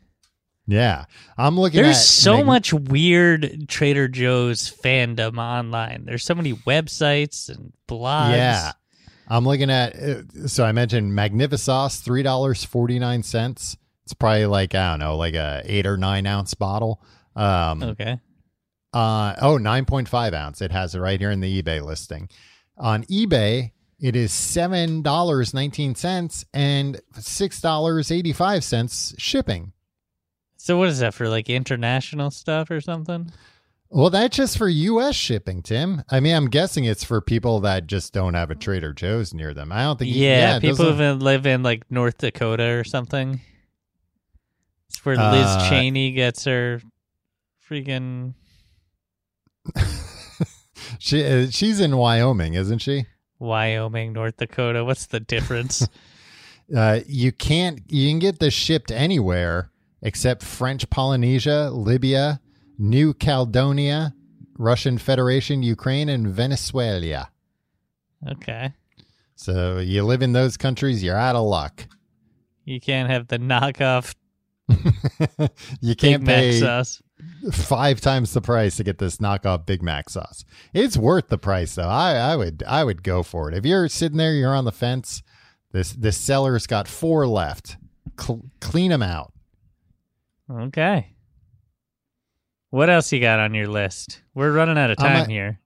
Yeah, I'm looking. At there's so Mag- much weird Trader Joe's fandom online. There's so many websites and blogs. Yeah. I'm looking at uh, so I mentioned Magnifisauce, three dollars forty nine cents. It's probably like I don't know, like a eight or nine ounce bottle. Um Okay. uh oh, 9.5 ounce. It has it right here in the eBay listing. On eBay, it is seven dollars nineteen cents and six dollars eighty five cents shipping. So what is that for like international stuff or something? Well, that's just for U.S. shipping, Tim. I mean, I'm guessing it's for people that just don't have a Trader Joe's near them. I don't think. Yeah, it people who live in like North Dakota or something. It's where Liz Uh, Cheney gets her freaking. She uh, she's in Wyoming, isn't she? Wyoming, North Dakota. What's the difference? Uh, you can't. You can get this shipped anywhere except French Polynesia, Libya, New Caledonia, Russian Federation, Ukraine, and Venezuela. okay. So you live in those countries, you're out of luck. You can't have the knockoff you can't Mac pay sauce. five times the price to get this knockoff Big Mac sauce. It's worth the price though. I, I would I would go for it. If you're sitting there, you're on the fence. This this seller's got four left. Cl- clean them out. Okay. What else you got on your list? We're running out of time here.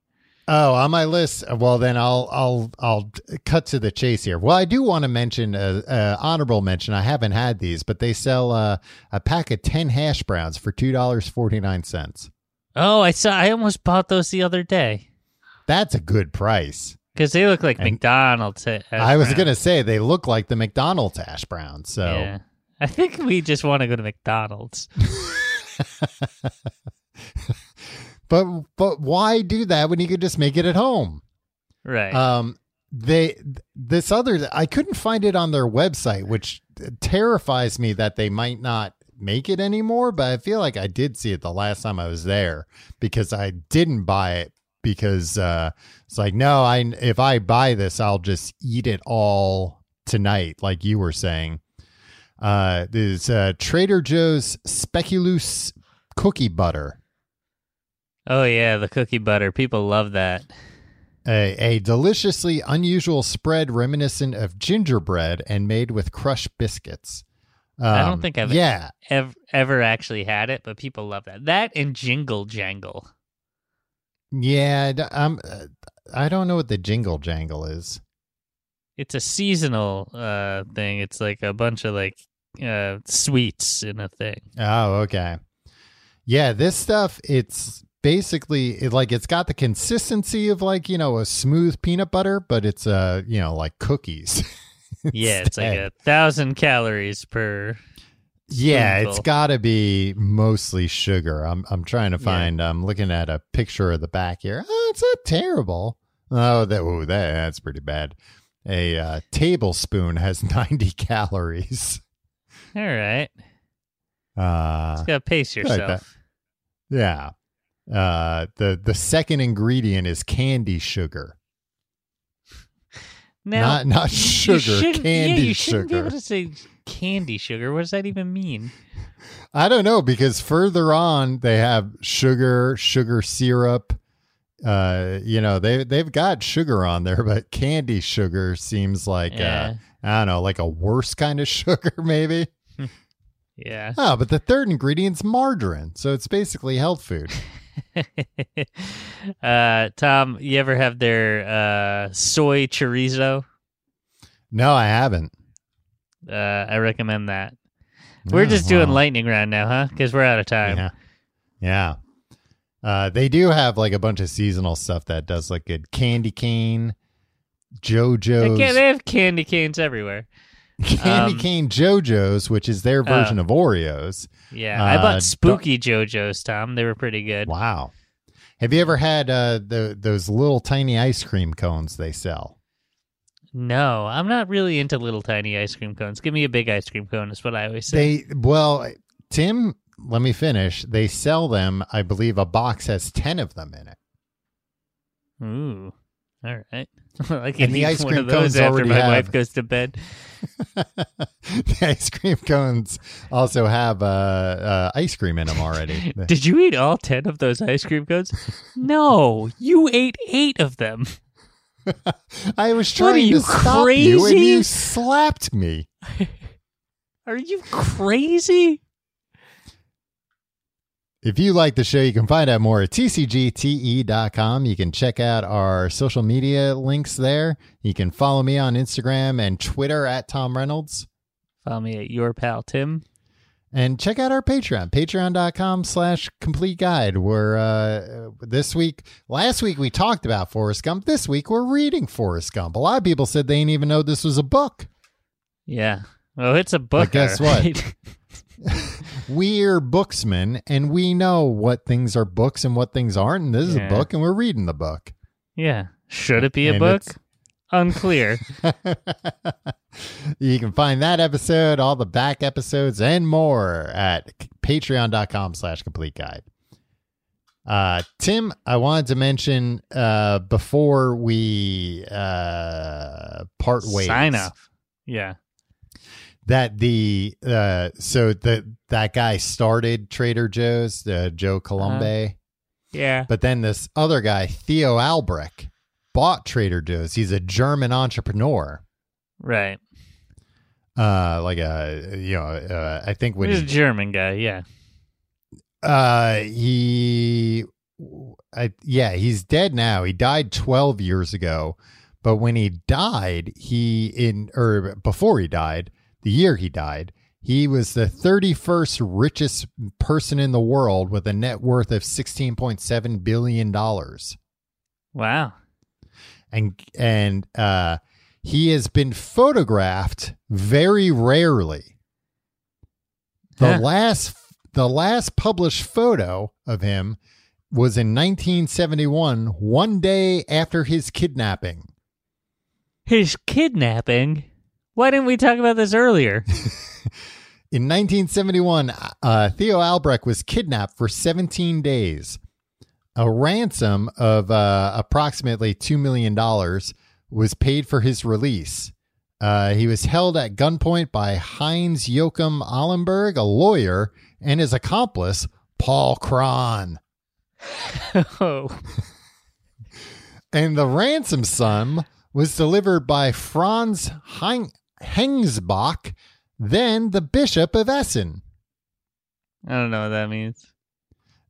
Oh, on my list. Well, then I'll I'll I'll cut to the chase here. Well, I do want to mention a, a honorable mention. I haven't had these, but they sell uh, a pack of ten hash browns for two dollars forty nine cents. Oh, I saw. I almost bought those the other day That's a good price. because they look like And- McDonald's. I was browns. gonna say they look like the McDonald's hash browns. So Yeah. I think we just want to go to McDonald's. but but why do that when you could just make it at home? Right. Um, they this other I couldn't find it on their website, which terrifies me that they might not make it anymore. But I feel like I did see it the last time I was there because I didn't buy it because uh, it's like no, I if I buy this, I'll just eat it all tonight, like you were saying. Uh, there's uh, Trader Joe's Speculoos cookie butter. Oh yeah, the cookie butter. People love that. A, a deliciously unusual spread reminiscent of gingerbread and made with crushed biscuits. I don't Um, think I've- Yeah, Ever, ever actually had it, but people love that. That and Jingle Jangle. yeah. d- Um, uh, I don't know what the jingle jangle is. It's a seasonal uh thing. It's like a bunch of like uh sweets in a thing. Oh, okay. Yeah, this stuff. It's basically it, like it's got the consistency of like you know a smooth peanut butter, but it's uh you know like cookies. Yeah, it's like a thousand calories per. Yeah, it's got to be mostly sugar. I'm I'm trying to find. I'm looking at a picture of the back here. Oh, it's not terrible. Oh, that that that's pretty bad. A uh, tablespoon has 90 calories. All right, Uh, you gotta pace like yourself. yeah. Uh, the the second ingredient is candy sugar, Now, not not sugar, candy yeah, you shouldn't Be sugar. able to say candy sugar. What does that even mean? I don't know because further on they have sugar, sugar syrup. Uh, you know they they've got sugar on there, but candy sugar seems like Yeah. uh, I don't know, like a worse kind of sugar maybe. Yeah. Oh, but the third ingredient's margarine, so it's basically health food. uh, Tom, you ever have their uh, soy chorizo? No, I haven't. Uh, I recommend that. We're Oh, just doing wow. lightning round now, huh? Because we're out of time. Yeah, yeah. Uh, they do have like a bunch of seasonal stuff that does look good. Candy cane, They, Joe-Joe's. ca- they have candy canes everywhere. Candy Um, cane Joe-Joe's, which is their version Oh. of Oreos. Yeah, I Uh, bought spooky Joe-Joe's, Tom. They were pretty good. Wow. Have you ever had uh, the those little tiny ice cream cones they sell? No, I'm not really into little tiny ice cream cones. Give me a big ice cream cone. Is what I always say. They well, Tim, let me finish. They sell them. I believe a box has ten of them in it. Ooh, all right. I can And the ice cream cones after already my have- wife goes to bed. the ice cream cones also have uh, uh, ice cream in them already. Did you eat all ten of those ice cream cones? no, you ate eight of them. I was trying you, to stop you, and you slapped me. Are you crazy? If you like the show, you can find out more at tcgte.com. You can check out our social media links there. You can follow me on Instagram and Twitter at Tom Reynolds. Follow me at your pal Tim. And check out our Patreon, patreon.com slash complete guide. Where uh, this week, last week we talked about Forrest Gump. This week we're reading Forrest Gump. A lot of people said they didn't even know this was a book. Yeah. Well, it's a book. guess what? We're booksmen and we know what things are books and what things aren't. And this is a book and we're reading the book. yeah. Should it be a And book? Unclear. you can find that episode, all the back episodes, and more at patreon.com slash complete guide. Uh, Tim, I wanted to mention uh, before we uh, part ways Sign off. Yeah. That the uh, so the that guy started Trader Joe's, uh, Joe Coulombe, Yeah. but then this other guy, Theo Albrecht, bought Trader Joe's. He's a German entrepreneur. Right. uh like a you know uh, i think when He's a German guy. Yeah. uh he I, yeah he's dead now he died 12 years ago but when he died he in or before he died the year he died he was the 31st richest person in the world with a net worth of 16.7 billion dollars Wow. and and uh he has been photographed very rarely the Huh. last the last published photo of him was in 1971 one day after his kidnapping His kidnapping. Why didn't we talk about this earlier? in 1971 uh, theo albrecht was kidnapped for 17 days a ransom of uh, approximately $2 million was paid for his release. Uh, he was held at gunpoint by Heinz Joachim Ollenburg, a lawyer, and his accomplice, Paul Kron. oh. And the ransom sum was delivered by Franz hein- Hengsbach, then the Bishop of Essen. I don't know what that means.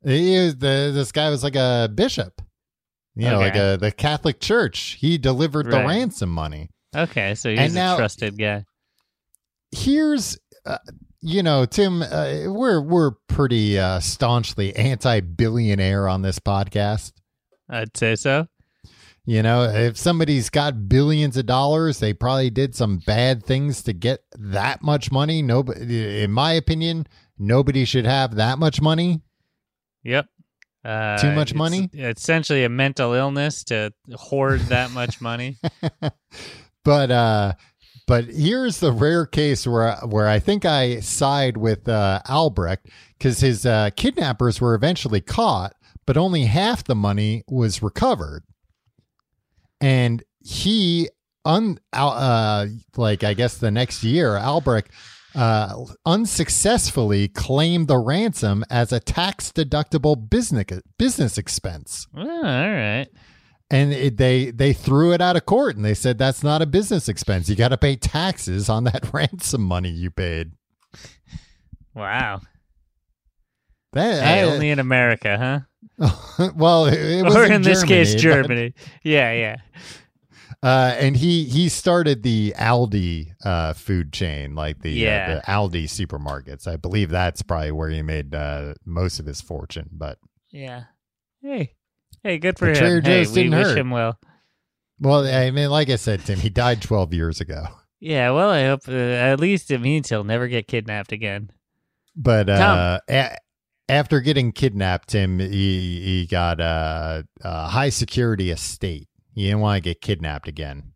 He is the this guy was like a bishop, you know, Okay. like a the Catholic Church. He delivered the Right. ransom money. Okay, so he's And a now- trusted guy. Here's, uh, you know, Tim, uh, we're we're pretty uh, staunchly anti-billionaire on this podcast. I'd say so. You know, if somebody's got billions of dollars, they probably did some bad things to get that much money. Nobody, in my opinion, nobody should have that much money. Yep. Uh, Too much it's money? Essentially, a mental illness to hoard that much money. but uh but here's the rare case where where I think I side with uh Albrecht cuz his uh kidnappers were eventually caught but only half the money was recovered and he un uh like I guess the next year Albrecht uh, unsuccessfully claimed the ransom as a tax deductible business business expense Oh, all right. and it, they they threw it out of court and they said that's not a business expense you got to pay taxes on that ransom money you paid Wow. that Hey, I- only in America, huh? well it, it was or in, in this case, but- Germany. Yeah, yeah. uh, and he he started the aldi uh, food chain like the, Yeah. uh, the aldi supermarkets i believe that's probably where he made uh, most of his fortune but Yeah. Hey. Hey, good for The him. Hey, we wish hurt. him well. well i mean like i said tim he died 12 years ago Yeah, well, I hope uh, at least it means he'll never get kidnapped again. But uh, Tom. a- after getting kidnapped, Tim he he got a, a high security estate. He didn't want to get kidnapped again.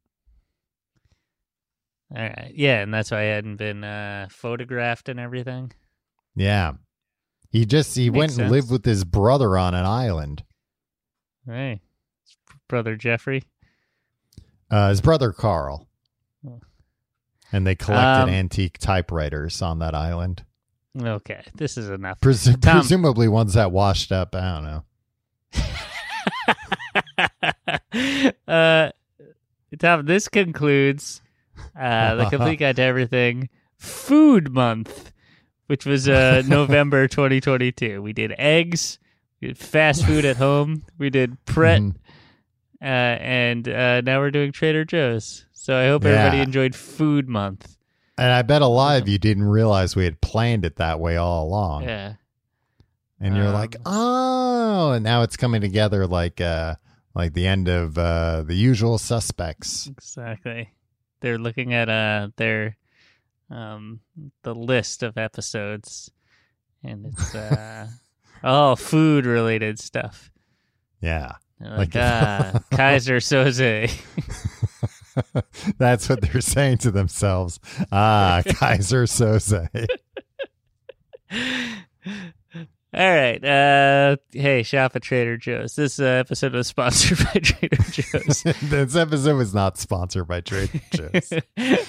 All right. Yeah, and that's why I hadn't been uh, photographed and everything. Yeah, he just he Makes went and sense. lived with his brother on an island. Hey, brother Jeffrey. Uh, his brother Karl, Oh. and they collected Um, antique typewriters on that island. Okay, this is enough. Presu- Tom. presumably ones that washed up. I don't know. uh, Tom, this concludes uh, the complete guide to everything food month which was uh, November 2022. We did eggs, we did fast food at home, we did Pret, Mhm. uh, and uh, now we're doing Trader Joe's. So I hope Yeah. everybody enjoyed Food Month. And I bet a lot of you didn't realize we had planned it that way all along. Yeah. And you're Um, like, oh, and now it's coming together like uh like the end of uh the usual suspects. Exactly. They're looking at uh their um the list of episodes and it's uh oh food related stuff. Yeah. They're like, Like- ah Keyser Söze. That's what they're saying to themselves. Ah, Keyser Söze. All right. Uh hey, shop at Trader Joe's. This uh, episode was sponsored by Trader Joe's. this episode was not sponsored by Trader Joe's.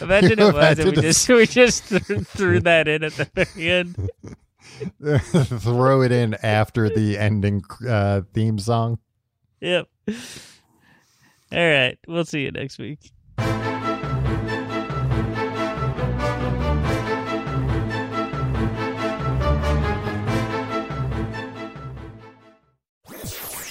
Imagine it was and we just we just threw, threw that in at the very end. Throw it in after the ending uh, theme song. Yep. All right. We'll see you next week.